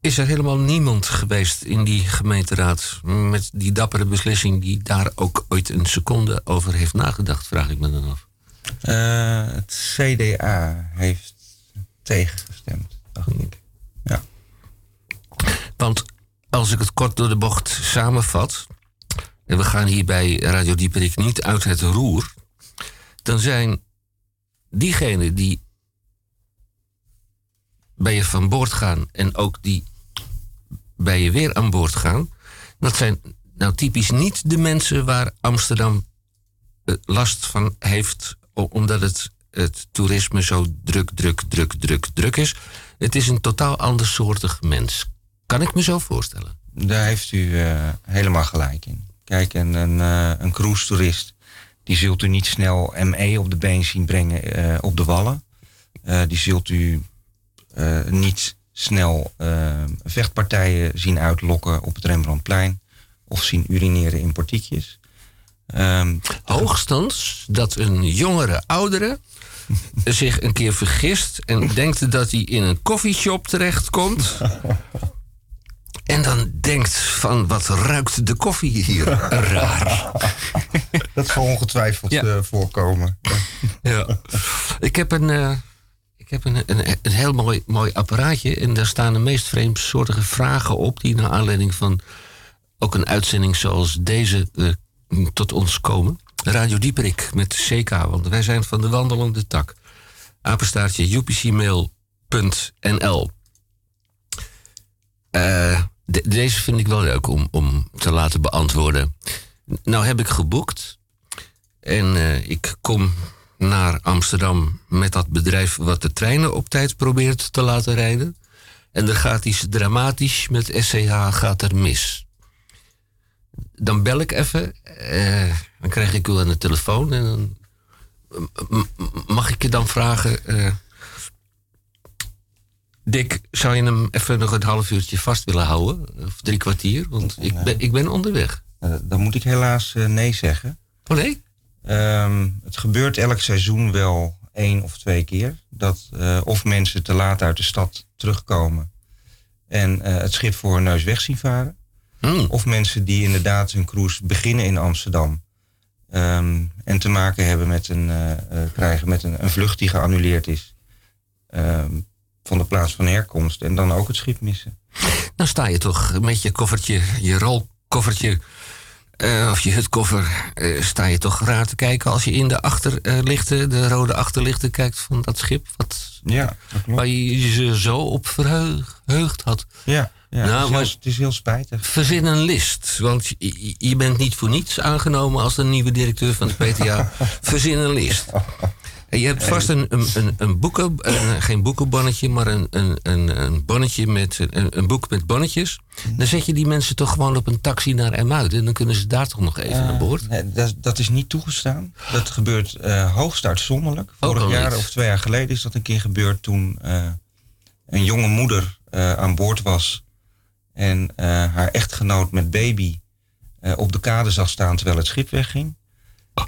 Is er helemaal niemand geweest in die gemeenteraad met die dappere beslissing die daar ook ooit een seconde over heeft nagedacht, vraag ik me dan af. Het CDA heeft tegengestemd, dacht ik. Want als ik het kort door de bocht samenvat, en we gaan hier bij Radio Dieperik niet uit het roer, dan zijn diegenen die bij je van boord gaan en ook die bij je weer aan boord gaan, dat zijn nou typisch niet de mensen waar Amsterdam eh, last van heeft, omdat het, het toerisme zo druk, druk, druk, druk, druk is. Het is een totaal andersoortig mens. Kan ik me zo voorstellen? Daar heeft u eh, helemaal gelijk in. Kijk, een, een, eh, een cruise-toerist, die zult u niet snel ME op de been zien brengen eh, op de wallen. Die zult u niet snel vechtpartijen zien uitlokken op het Rembrandtplein. Of zien urineren in portiekjes. Ehm, Hoogstens dat een jongere oudere zich een keer vergist en denkt dat hij in een koffieshop terechtkomt. En dan denkt van wat ruikt de koffie hier raar. Dat zal ongetwijfeld eh, voorkomen. Ja. Ik heb een, eh, ik heb een, een, een heel mooi, mooi apparaatje. En daar staan de meest vreemdsoortige vragen op. Die naar aanleiding van ook een uitzending zoals deze eh, tot ons komen. Radio Dieperik met CK. Want wij zijn van de wandelende tak. Apenstaartje upcmail.nl Eh, de- Deze vind ik wel leuk om, om te laten beantwoorden. Nou heb ik geboekt. En eh, ik kom naar Amsterdam met dat bedrijf wat de treinen op tijd probeert te laten rijden. En er gaat iets dramatisch met SCH gaat er mis. Dan bel ik even, eh, dan krijg ik u aan de telefoon en dan mag ik je dan vragen, eh, Dick, zou je hem even nog een half uurtje vast willen houden? Of drie kwartier? Want ik ben, ik ben onderweg. Eh, dan moet ik helaas eh, nee zeggen. Oh nee? Ehm, het gebeurt elk seizoen wel één of twee keer. Dat eh, of mensen te laat uit de stad terugkomen en het schip voor hun neus weg zien varen. Of mensen die inderdaad hun cruise beginnen in Amsterdam. ehm, en te maken hebben met een, krijgen met een, een vlucht die geannuleerd is. ehm, van de plaats van herkomst. En dan ook het schip missen. Dan sta je toch met je koffertje, je rolkoffertje, eh, of je hutkoffer, eh, sta je toch raar te kijken als je in de achterlichten, de rode achterlichten kijkt van dat schip. Wat, ja, Waar je je zo op verheugd had. Ja, ja Nou, het, is maar- heel, het is heel spijtig. Verzin een list, want je, je bent niet voor niets aangenomen als de nieuwe directeur van de PTA. Verzin een list. Je hebt vast een, een, een, een boeken, een- geen boekenbonnetje, maar een, een, een, een bonnetje met een, een boek met bonnetjes. Dan zet je die mensen toch gewoon op een taxi naar Emuiden en dan kunnen ze daar toch nog even Eh, naar boord. nee, dat, dat is niet toegestaan. Dat gebeurt eh, hoogst uitzonderlijk. Vorig jaar niet. of twee jaar geleden is dat een keer gebeurd toen, eh, een jonge moeder aan boord was en haar echtgenoot met baby op de kade zag staan terwijl het schip wegging.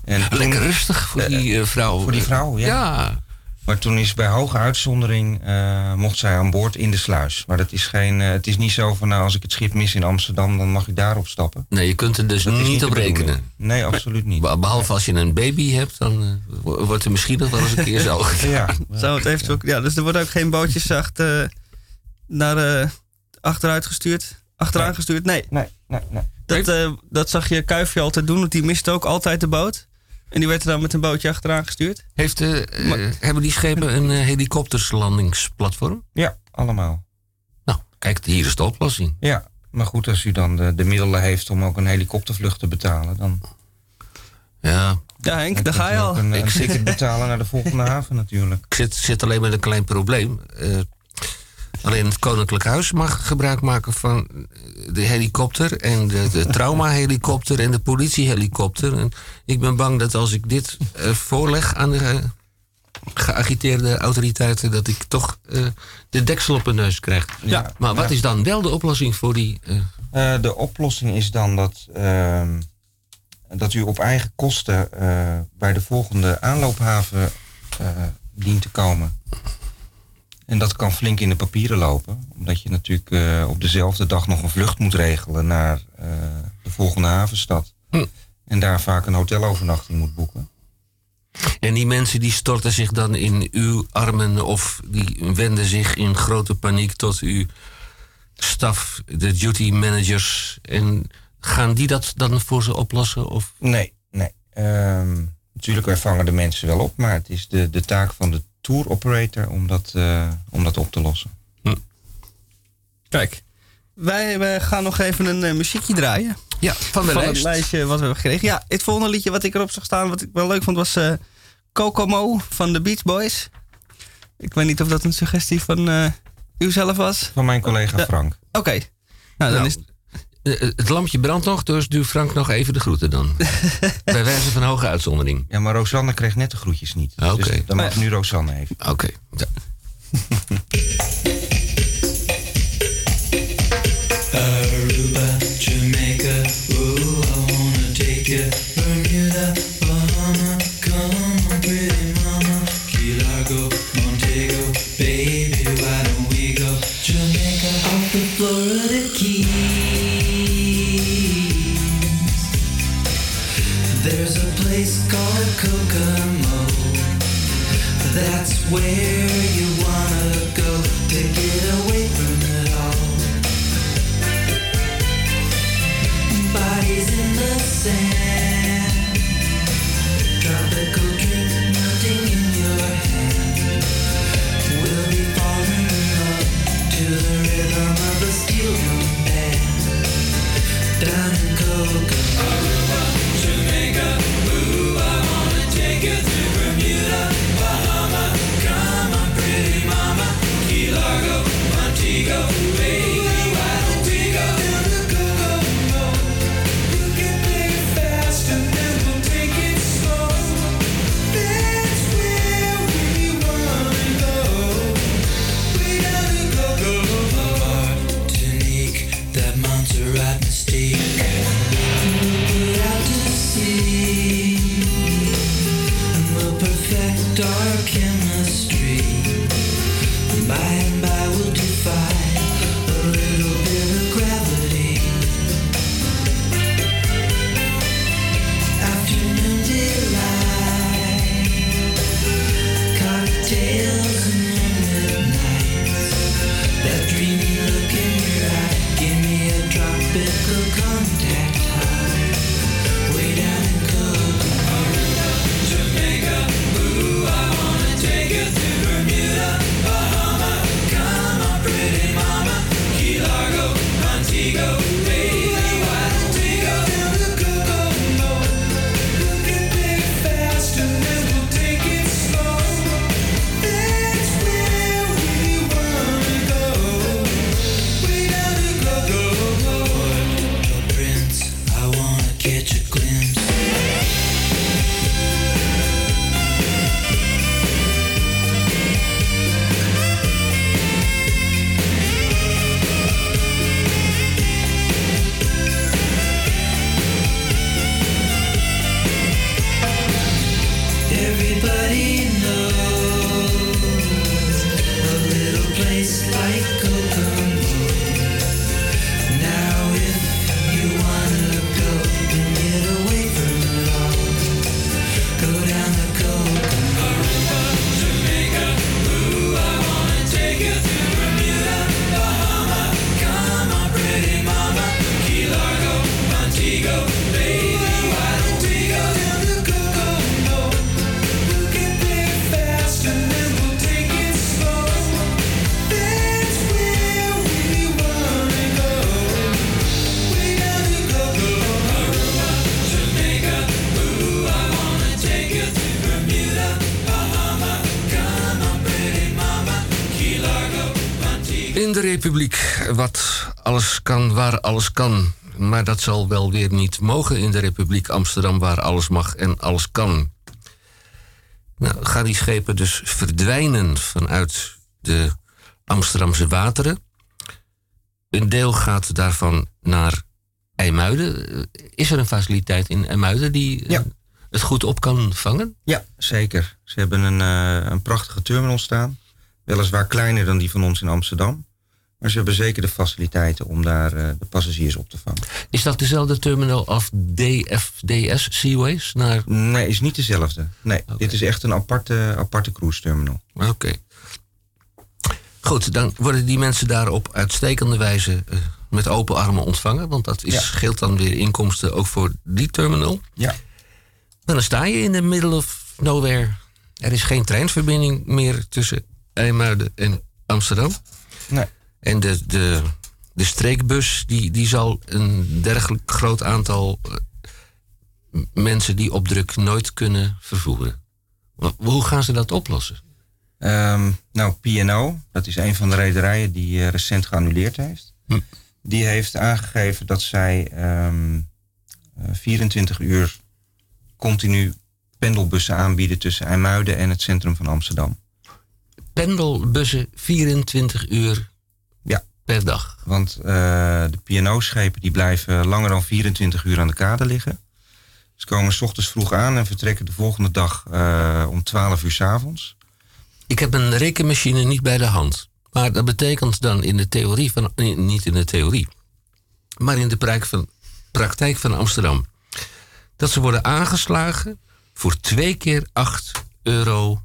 En toen- Lekker rustig voor die eh, vrouw. Voor die vrouw, ja. Ja. Maar toen is bij hoge uitzondering eh, mocht zij aan boord in de sluis. Maar dat is geen, eh, het is niet zo van nou, als ik het schip mis in Amsterdam, dan mag ik daarop stappen. Nee, je kunt er dus niet niet op rekenen. Nee, absoluut niet. Be- Behalve als je een baby hebt, dan eh, wo- wordt er misschien nog wel eens een keer zo. Ja, Zou het eventueel, ja, dus er worden ook geen bootjes zacht eh, naar eh, achteruit gestuurd? Achteraan Nee. gestuurd? Nee. Nee, nee, nee. Dat, eh, dat zag je Kuifje altijd doen, want die miste ook altijd de boot. En die werd er dan met een bootje achteraan gestuurd. Heeft, eh, eh, hebben die schepen een eh, helikopterslandingsplatform? Ja, allemaal. Nou, kijk, hier is de oplossing. Ja, maar goed, als u dan de, de middelen heeft om ook een helikoptervlucht te betalen, dan Ja, Ja, Henk, daar ga je al. Een, een Ik zit- ticket betalen naar de volgende haven natuurlijk. ik zit, zit alleen met een klein probleem. Eh, alleen het Koninklijk Huis mag gebruik maken van de helikopter... en de, de traumahelikopter en de politiehelikopter. En ik ben bang dat als ik dit eh, voorleg aan de eh, geagiteerde autoriteiten... dat ik toch eh, de deksel op mijn neus krijg. Ja. Maar wat Ja. is dan wel de oplossing voor die... eh, Eh, de oplossing is dan dat, ehm, dat u op eigen kosten eh, bij de volgende aanloophaven eh, dient te komen. En dat kan flink in de papieren lopen, omdat je natuurlijk eh, op dezelfde dag nog een vlucht moet regelen naar eh, de volgende havenstad. Hm. En daar vaak een hotelovernachting moet boeken. En die mensen die storten zich dan in uw armen of die wenden zich in grote paniek tot uw staf, de duty managers. En gaan die dat dan voor ze oplossen? Of? Nee, nee. Ehm, natuurlijk, wij vangen de mensen wel op, maar het is de, de taak van de tour operator om dat, eh, om dat op te lossen. Kijk, wij, wij gaan nog even een eh, muziekje draaien. Ja, van de van lijst. het lijstje wat we hebben gekregen. Ja, het volgende liedje wat ik erop zag staan, wat ik wel leuk vond, was eh Kokomo van de Beach Boys. Ik weet niet of dat een suggestie van eh u zelf was. Van mijn collega. Frank. Oké. Nou, dan Nou, is Het lampje brandt nog, dus doe Frank nog even de groeten dan. Bij wijze van hoge uitzondering. Ja, maar Rosanne kreeg net de groetjes niet. Ah, Oké. Dus dan mag nu Rosanne even. Oké. Ja. Republiek, wat alles kan, waar alles kan. Maar dat zal wel weer niet mogen in de Republiek Amsterdam, waar alles mag en alles kan. Nou, gaan die schepen dus verdwijnen vanuit de Amsterdamse wateren. Een deel gaat daarvan naar IJmuiden. Eh, Is er een faciliteit in IJmuiden die eh, het goed op kan vangen? Ja, zeker. Ze hebben een, eh, een prachtige terminal staan. Weliswaar kleiner dan die van ons in Amsterdam. Maar ze hebben zeker de faciliteiten om daar eh, de passagiers op te vangen. Is dat dezelfde terminal als DFDS Seaways? Naar... Nee, is niet dezelfde. Nee, dit is echt een aparte, aparte cruise terminal. Oké. Goed, dan worden die mensen daar op uitstekende wijze eh, met open armen ontvangen. Want dat is, Ja. scheelt dan weer inkomsten ook voor die terminal. Ja. En dan sta je in de middle of nowhere. Er is geen treinverbinding meer tussen IJmuiden en Amsterdam. Nee. En de, de, de streekbus die, die zal een dergelijk groot aantal eh, mensen die op druk nooit kunnen vervoeren. Hoe gaan ze dat oplossen? Ehm, nou, P&O, dat is een van de rederijen die eh, recent geannuleerd heeft. Hm. Die heeft aangegeven dat zij ehm, eh, 24 uur continu pendelbussen aanbieden tussen IJmuiden en het centrum van Amsterdam. pendelbussen 24 uur. Per dag. Want eh, de P&O-schepen die blijven langer dan 24 uur aan de kade liggen. Ze komen s ochtends vroeg aan en vertrekken de volgende dag eh, om 12 uur s avonds. Ik heb een rekenmachine niet bij de hand. Maar dat betekent dan in de theorie van. nee, Niet in de theorie. Maar in de praktijk van, praktijk van Amsterdam. Dat ze worden aangeslagen voor twee keer 8 euro.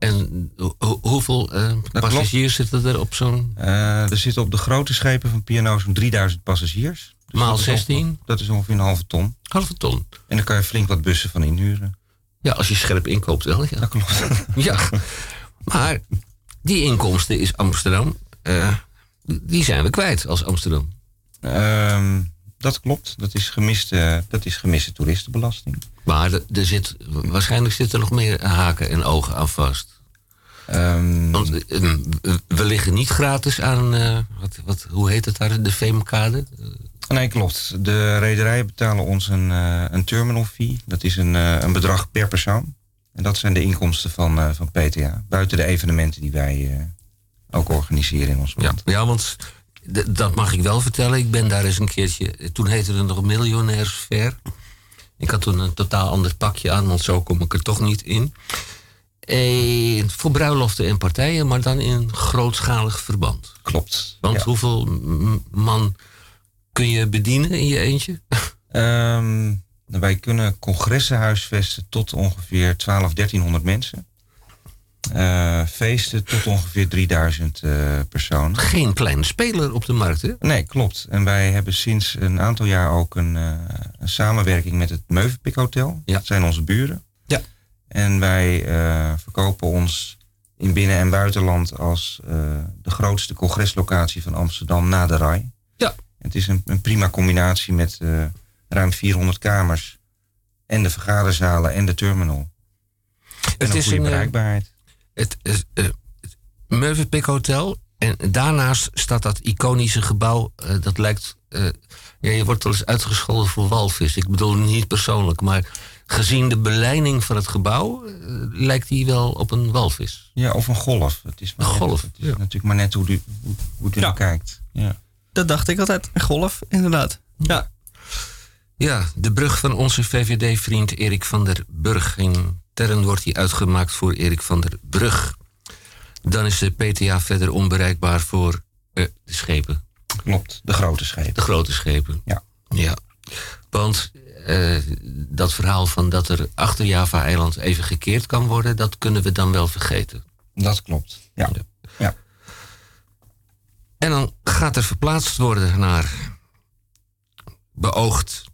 En ho- ho- hoeveel eh, passagiers zitten er op zo'n. Eh, er zitten op de grote schepen van P&O zo'n 3000 passagiers. Dus Maal dat is 16? ongeveer- Dat is ongeveer een halve ton. Halve ton. En daar kan je flink wat bussen van inhuren. Ja, als je scherp inkoopt wel. Ja. Dat klopt. Ja, maar die inkomsten is Amsterdam. eh, die zijn we kwijt als Amsterdam. Ehm, dat klopt. Dat is gemiste, dat is gemiste toeristenbelasting. Maar er, er zit, waarschijnlijk zitten er nog meer haken en ogen aan vast. Ehm, Want eh, we liggen niet gratis aan, eh, wat, wat, hoe heet het daar, de Veemkade? Nee, klopt. De rederijen betalen ons een, eh, een terminal fee. Dat is een, eh, een bedrag per persoon. En dat zijn de inkomsten van, eh, van PTA. Buiten de evenementen die wij eh, ook organiseren in ons Ja, land. ja want d- dat mag ik wel vertellen. Ik ben daar eens een keertje, toen heette het nog miljonairsfair. Ik had toen een totaal ander pakje aan, want zo kom ik er toch niet in. Eh, voor bruiloften en partijen, maar dan in grootschalig verband. Klopt. Want Ja. hoeveel man kun je bedienen in je eentje? Ehm, wij kunnen congressen huisvesten tot ongeveer 12, 1300 mensen. Eh, feesten tot ongeveer 3000 eh, personen. Geen kleine speler op de markt, hè? Nee, klopt. En wij hebben sinds een aantal jaar ook een, eh, een samenwerking met het Meuvenpik Hotel. Ja. Dat zijn onze buren. Ja. En wij verkopen ons in binnen- en buitenland als de grootste congreslocatie van Amsterdam na de RAI. Ja. Het is een, een prima combinatie met ruim 400 kamers en de vergaderzalen en de terminal. En Het een is goede een, bereikbaarheid. Het, het, eh, het Meuvenpik Hotel. En daarnaast staat dat iconische gebouw. eh, dat lijkt. eh, ja, je wordt wel eens uitgescholden voor walvis. Ik bedoel niet persoonlijk, maar gezien de beleiding van het gebouw. eh, lijkt die wel op een walvis. Ja, of een golf. Het is maar Een net- golf, Het is natuurlijk maar net hoe, u- hoe, hoe u Ja. kijkt. Ja. Dat dacht ik altijd. Een golf, inderdaad. Ja. Ja, de brug van onze VVD-vriend Erik van der Burg ging Stern wordt die uitgemaakt voor Erik van der Brug. Dan is de PTA verder onbereikbaar voor eh, de schepen. Klopt, de grote schepen. De grote schepen. Ja. Ja. Want eh, dat verhaal van dat er achter Java-eiland even gekeerd kan worden, dat kunnen we dan wel vergeten. Dat klopt, ja. ja. En dan gaat er verplaatst worden naar beoogd.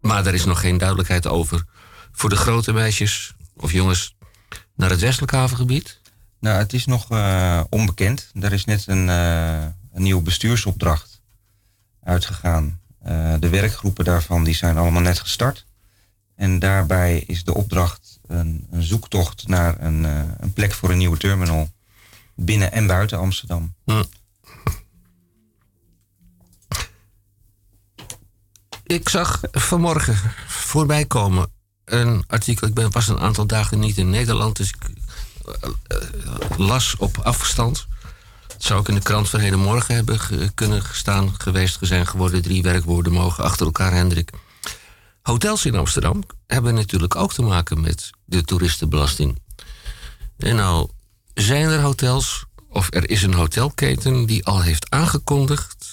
Maar er is nog geen duidelijkheid over. Voor de grote meisjes of jongens naar het westelijk havengebied. Nou, het is nog eh, onbekend. Er is net een, eh, een nieuwe bestuursopdracht uitgegaan. Eh, de werkgroepen daarvan die zijn allemaal net gestart. En daarbij is de opdracht een, een zoektocht naar een, een plek voor een nieuwe terminal binnen en buiten Amsterdam. Ik zag vanmorgen voorbij komen een artikel. Ik ben pas een aantal dagen niet in Nederland, dus ik eh, las op afstand. Het zou ook in de krant van hedenmorgen hebben kunnen gestaan, geweest, zijn geworden. Drie werkwoorden mogen achter elkaar, Hendrik. Hotels in Amsterdam hebben natuurlijk ook te maken met de toeristenbelasting. En nou zijn er hotels, of er is een hotelketen die al heeft aangekondigd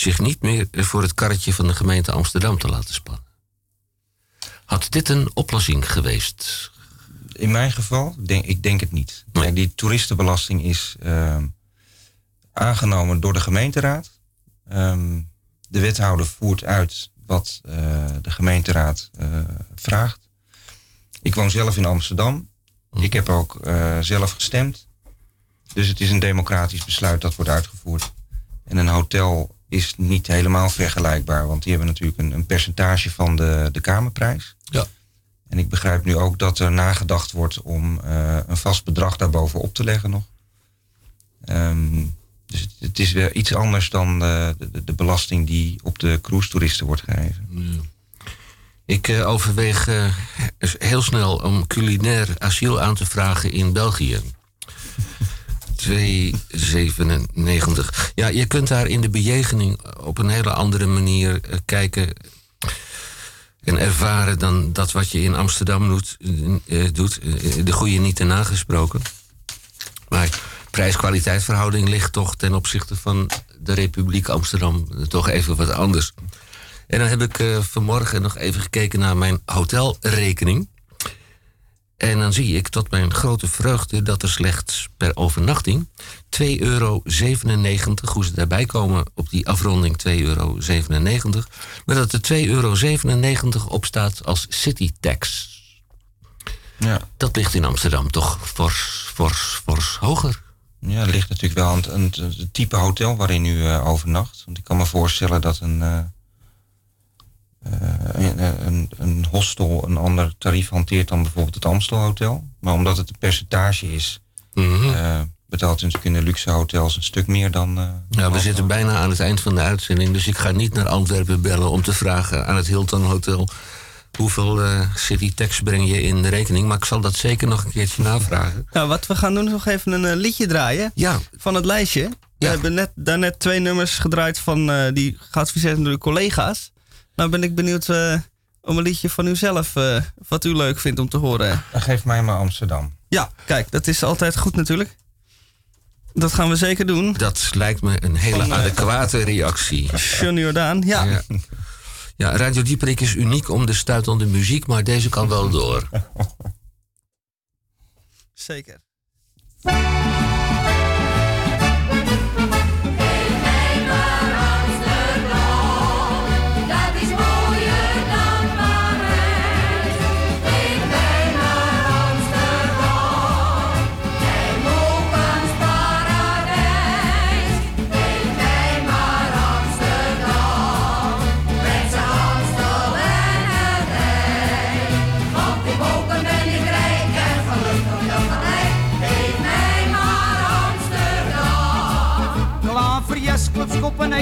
zich niet meer voor het karretje van de gemeente Amsterdam te laten spannen. Had dit een oplossing geweest? In mijn geval, denk, ik denk het niet. Die toeristenbelasting is ehm, aangenomen door de gemeenteraad. Ehm, de wethouder voert uit wat eh, de gemeenteraad eh, vraagt. Ik woon zelf in Amsterdam. Ik heb ook eh, zelf gestemd. Dus het is een democratisch besluit dat wordt uitgevoerd. En een hotel is niet helemaal vergelijkbaar, want die hebben natuurlijk een, een percentage van de, de kamerprijs. Ja. En ik begrijp nu ook dat er nagedacht wordt om eh, een vast bedrag daarbovenop te leggen nog. Ehm, dus het, het is weer iets anders dan de, de, de belasting die op de cruise-toeristen wordt gegeven. Ik eh, overweeg eh, heel snel om culinair asiel aan te vragen in België. 297. Ja, je kunt daar in de bejegening op een hele andere manier eh, kijken en ervaren dan dat wat je in Amsterdam doet. eh, doet. Eh, de goede niet te nagesproken. Maar prijs-kwaliteit verhouding ligt toch ten opzichte van de Republiek Amsterdam toch even wat anders. En dan heb ik vanmorgen nog even gekeken naar mijn hotelrekening. En dan zie ik tot mijn grote vreugde dat er slechts per overnachting 2,97 euro, hoe ze daarbij komen op die afronding 2,97 euro, maar dat er 2,97 euro op staat als city tax. Ja. Dat ligt in Amsterdam toch fors, fors, fors hoger. Ja, er ligt natuurlijk wel aan het, aan het- het type hotel waarin u eh, overnacht. Want ik kan me voorstellen dat een, eh, een, hostel een ander tarief hanteert dan bijvoorbeeld het Amstel Hotel. Maar omdat het een percentage is, eh, betaalt u natuurlijk in de luxe hotels een stuk meer dan. eh, Ja, we zitten bijna aan het eind van de uitzending, dus ik ga niet naar Antwerpen bellen om te vragen aan het Hilton Hotel hoeveel eh, city tax breng je in de rekening. Maar ik zal dat zeker nog een keertje navragen. Nou, wat we gaan doen is nog even een liedje draaien. Ja. Van het lijstje. We hebben net, daarnet twee nummers gedraaid van, eh, die geadviseerd door de collega's. Nou ben ik benieuwd eh, om een liedje van u zelf, eh, wat u leuk vindt om te horen. Dan geef mij maar Amsterdam. Ja, kijk, dat is altijd goed natuurlijk. Dat gaan we zeker doen. Dat lijkt me een hele Van, eh, adequate reactie. Johnny Jordaan, ja. Ja. Ja, Radio Dieperik is uniek om de stuitende muziek, maar deze kan wel door. Zeker.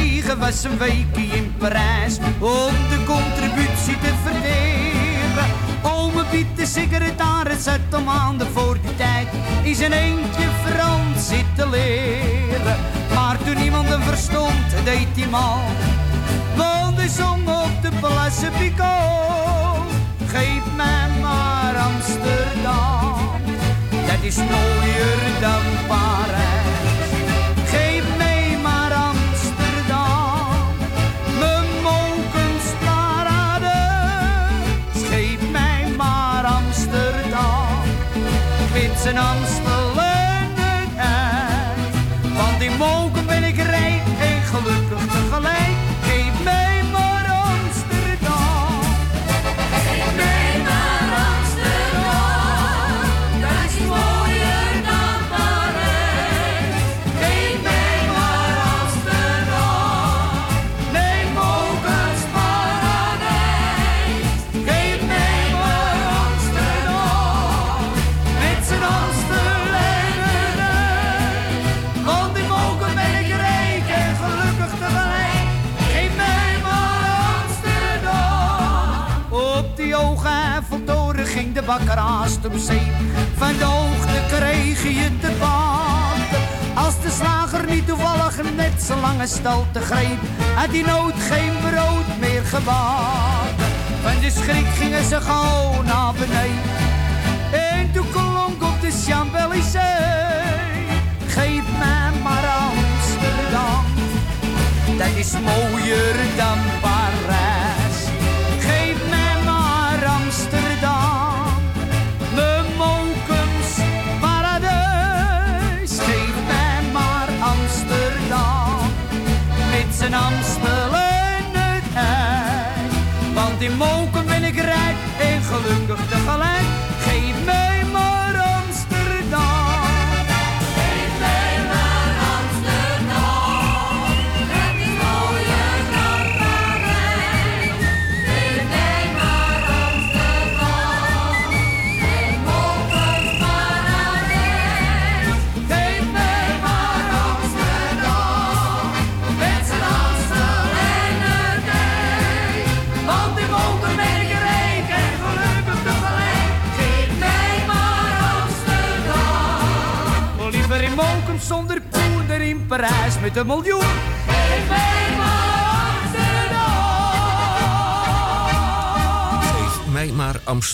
Kopenhagen was een weekje in Parijs om de contributie te verdelen. Ome Piet, de secretaris, zat om maanden voor die tijd in zijn eentje Frans zitten leren. Maar toen niemand hem verstond, deed hij mal, want hij zong op de Place Picot. geef mij maar Amsterdam. Dat is mooier dan Parijs. En bakker haast op zee. Van de hoogte kreeg je te baten. Als de slager niet toevallig net zo lange stelte greep, had die nood geen brood meer gebakken. Van de schrik gingen ze gauw naar beneden. En toen klonk op de Champs-Élysées. Geef mij maar Amsterdam. Dat is mooier dan Parijs.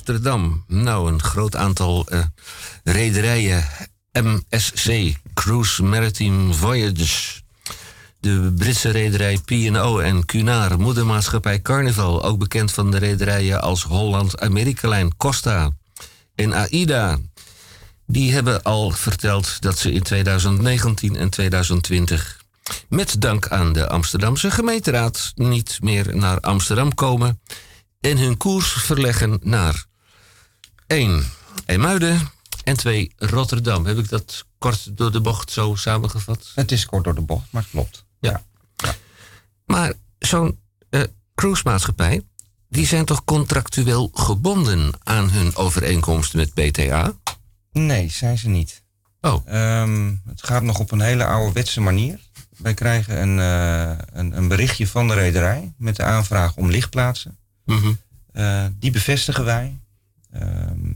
Amsterdam. Nou, een groot aantal eh, rederijen. MSC, Cruise Maritime Voyages. De Britse rederij P&O en Cunard, moedermaatschappij Carnival, ook bekend van de rederijen als Holland Amerikalijn, Costa en AIDA. Die hebben al verteld dat ze in 2019 en 2020 met dank aan de Amsterdamse gemeenteraad niet meer naar Amsterdam komen en hun koers verleggen naar 1. Emuiden en 2. Rotterdam. Heb ik dat kort door de bocht zo samengevat? Het is kort door de bocht, maar klopt. Ja. Maar zo'n eh cruisemaatschappij, die zijn toch contractueel gebonden aan hun overeenkomst met BTA? Nee, zijn ze niet. Oh. het gaat nog op een hele ouderwetse manier. Wij krijgen een, eh, een, een berichtje van de rederij met de aanvraag om lichtplaatsen. Eh, die bevestigen wij. Ehm,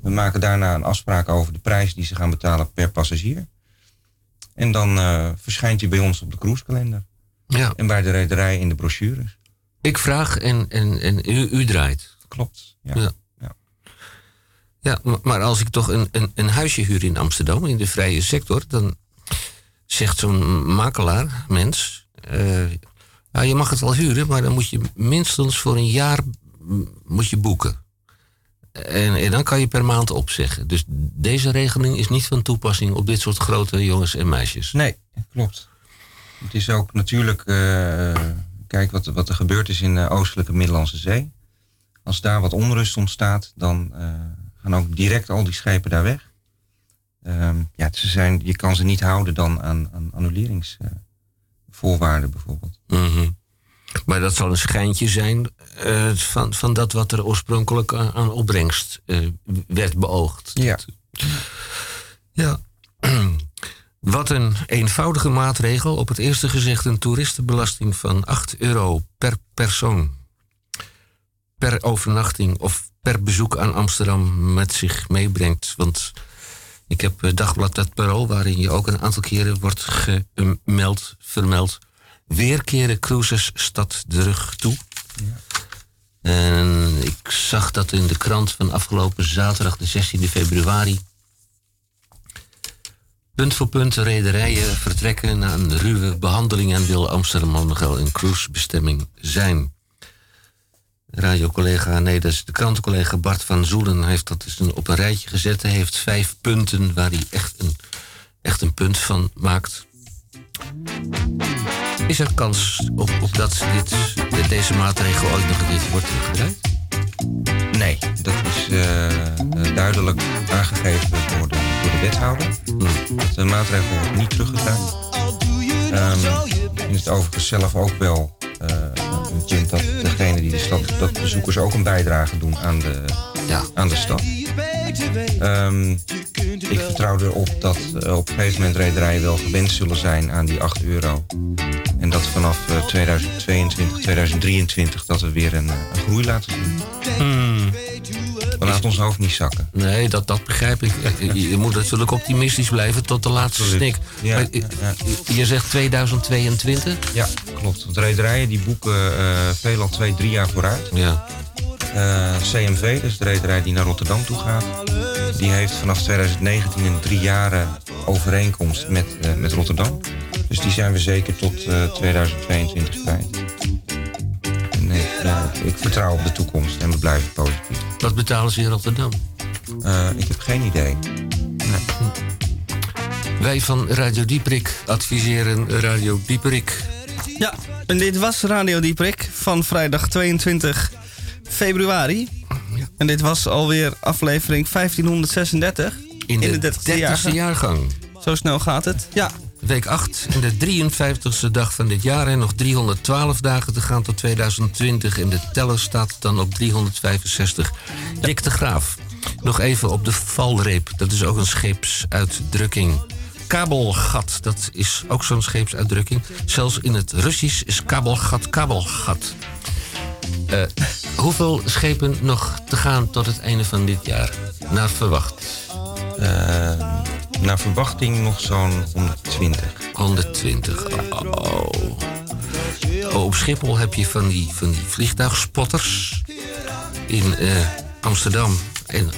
we maken daarna een afspraak over de prijs die ze gaan betalen per passagier. En dan eh, verschijnt hij bij ons op de cruisekalender. Ja. En bij de rederij in de brochures. Ik vraag en, en, en u, u draait. Klopt. Ja. Ja. Ja, maar- maar als ik toch een, een, een huisje huur in Amsterdam, in de vrije sector, dan zegt zo'n makelaar, mens, eh, ja, je mag het wel huren, maar dan moet je minstens voor een jaar moet je boeken. En, en dan kan je per maand opzeggen. Dus deze regeling is niet van toepassing op dit soort grote jongens en meisjes. Nee, klopt. Het is ook natuurlijk, eh, kijk wat, wat er gebeurd is in de oostelijke Middellandse Zee. Als daar wat onrust ontstaat, dan eh, gaan ook direct al die schepen daar weg. Ehm, ja, ze zijn, je kan ze niet houden dan aan, aan annuleringsvoorwaarden bijvoorbeeld. Mhm. Maar dat zal een schijntje zijn eh, van, van dat wat er oorspronkelijk aan, aan opbrengst eh, werd beoogd. Ja. Ja. Wat een eenvoudige maatregel. Op het eerste gezicht een toeristenbelasting van 8 euro per persoon. Per overnachting of per bezoek aan Amsterdam met zich meebrengt. Want ik heb eh, Dagblad Het Parool, waarin je ook een aantal keren wordt gemeld, vermeld. Weer keren cruises stad de rug toe. En ik zag dat in de krant van afgelopen zaterdag, de 16e februari. Punt voor punt rederijen vertrekken na een ruwe behandeling en wil Amsterdam nog wel een cruisebestemming zijn. Radiocollega, nee, dat is de krantencollega Bart van Zoelen heeft dat dus een- op een rijtje gezet. Hij heeft vijf punten waar hij echt een, echt een punt van maakt. Is er kans op, op dat dit, dat deze maatregel ooit nog keertje wordt teruggedraaid? Nee, dat is eh, eh, duidelijk aangegeven door de, door de wethouder. Dat de maatregel wordt niet teruggedraaid. Ehm, ik vind het overigens zelf ook wel. vind dat degene die de stad, dat bezoekers ook een bijdrage doen aan de, aan de stad. Ehm, ik vertrouw erop dat eh, op een gegeven moment rederijen wel gewend zullen zijn aan die 8 euro. En dat vanaf eh, 2022, 2023 dat we weer een, eh, een groei laten zien. We laten ons hoofd niet zakken. Nee, dat, dat begrijp ik. Je, moet natuurlijk optimistisch blijven tot de laatste snik. Ja, Maar, Je zegt 2022? Ja, klopt. Want rederijen die boeken eh veelal twee, drie jaar vooruit. Ja. Eh, CMV, dus de rederij die naar Rotterdam toe gaat, die heeft vanaf 2019 een drie jaren overeenkomst met, eh, met Rotterdam. Dus die zijn we zeker tot eh, 2022 kwijt. En ik, ja, ik vertrouw op de toekomst en we blijven positief. Wat betalen ze in Rotterdam? Eh, ik heb geen idee. Wij van Radio Dieprik adviseren Radio Dieprik. Ja, en dit was Radio Dieprik van vrijdag 22 februari. En dit was alweer aflevering 1536. In de, de 30ste 30ste jaargang. Zo snel gaat het. Ja. Week 8 en de 53ste dag van dit jaar. En nog 312 dagen te gaan tot 2020. En de teller staat dan op 365. Dick de Graaf. Nog even op de valreep. Dat is ook een scheepsuitdrukking. Kabelgat, dat is ook zo'n scheepsuitdrukking. Zelfs in het Russisch is kabelgat kabelgat. Eh, hoeveel schepen nog te gaan tot het einde van dit jaar? Naar verwacht. Eh, naar verwachting nog zo'n 120. 120. Oh. Oh, op Schiphol heb je van die, van die vliegtuigspotters. In eh, Amsterdam en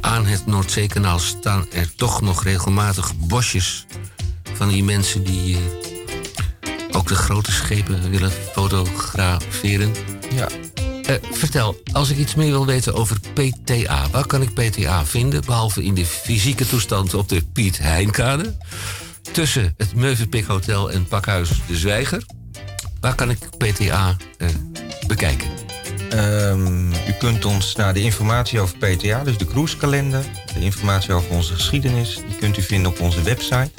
aan het Noordzeekanaal staan er toch nog regelmatig bosjes van die mensen die eh, ook de grote schepen willen fotograferen. Ja. Eh, vertel, als ik iets meer wil weten over PTA, waar kan ik PTA vinden? Behalve in de fysieke toestand op de Piet Heinkade. Tussen het Meuvenpik Hotel en Pakhuis De Zwijger. Waar kan ik PTA eh, bekijken? Ehm, u kunt ons naar de informatie over PTA, dus de cruisekalender, de informatie over onze geschiedenis, die kunt u vinden op onze website.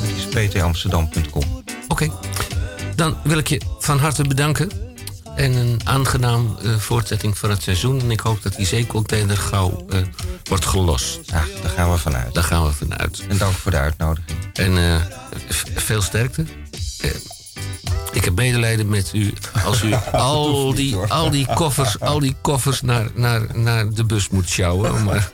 Dat is ptamsterdam.com. Oké, dan wil ik je van harte bedanken. En een aangenaam eh, voortzetting van het seizoen. En ik hoop dat die zeecontainer gauw eh, wordt gelost. Ja, daar gaan we vanuit. Daar gaan we vanuit. En dank voor de uitnodiging. En eh, veel sterkte. Ik heb medelijden met u als u al die, al die koffers, al die koffers naar, naar, naar de bus moet sjouwen. Maar...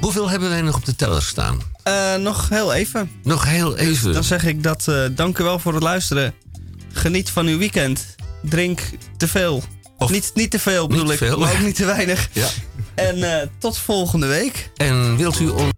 Hoeveel hebben wij nog op de teller staan? Eh, nog heel even. Nog heel even. Dan zeg ik dat eh, dank u wel voor het luisteren. Geniet van uw weekend. Drink te veel. niet, niet te veel bedoel ik, veel. maar ook niet te weinig. Ja. En eh, tot volgende week. En wilt u ons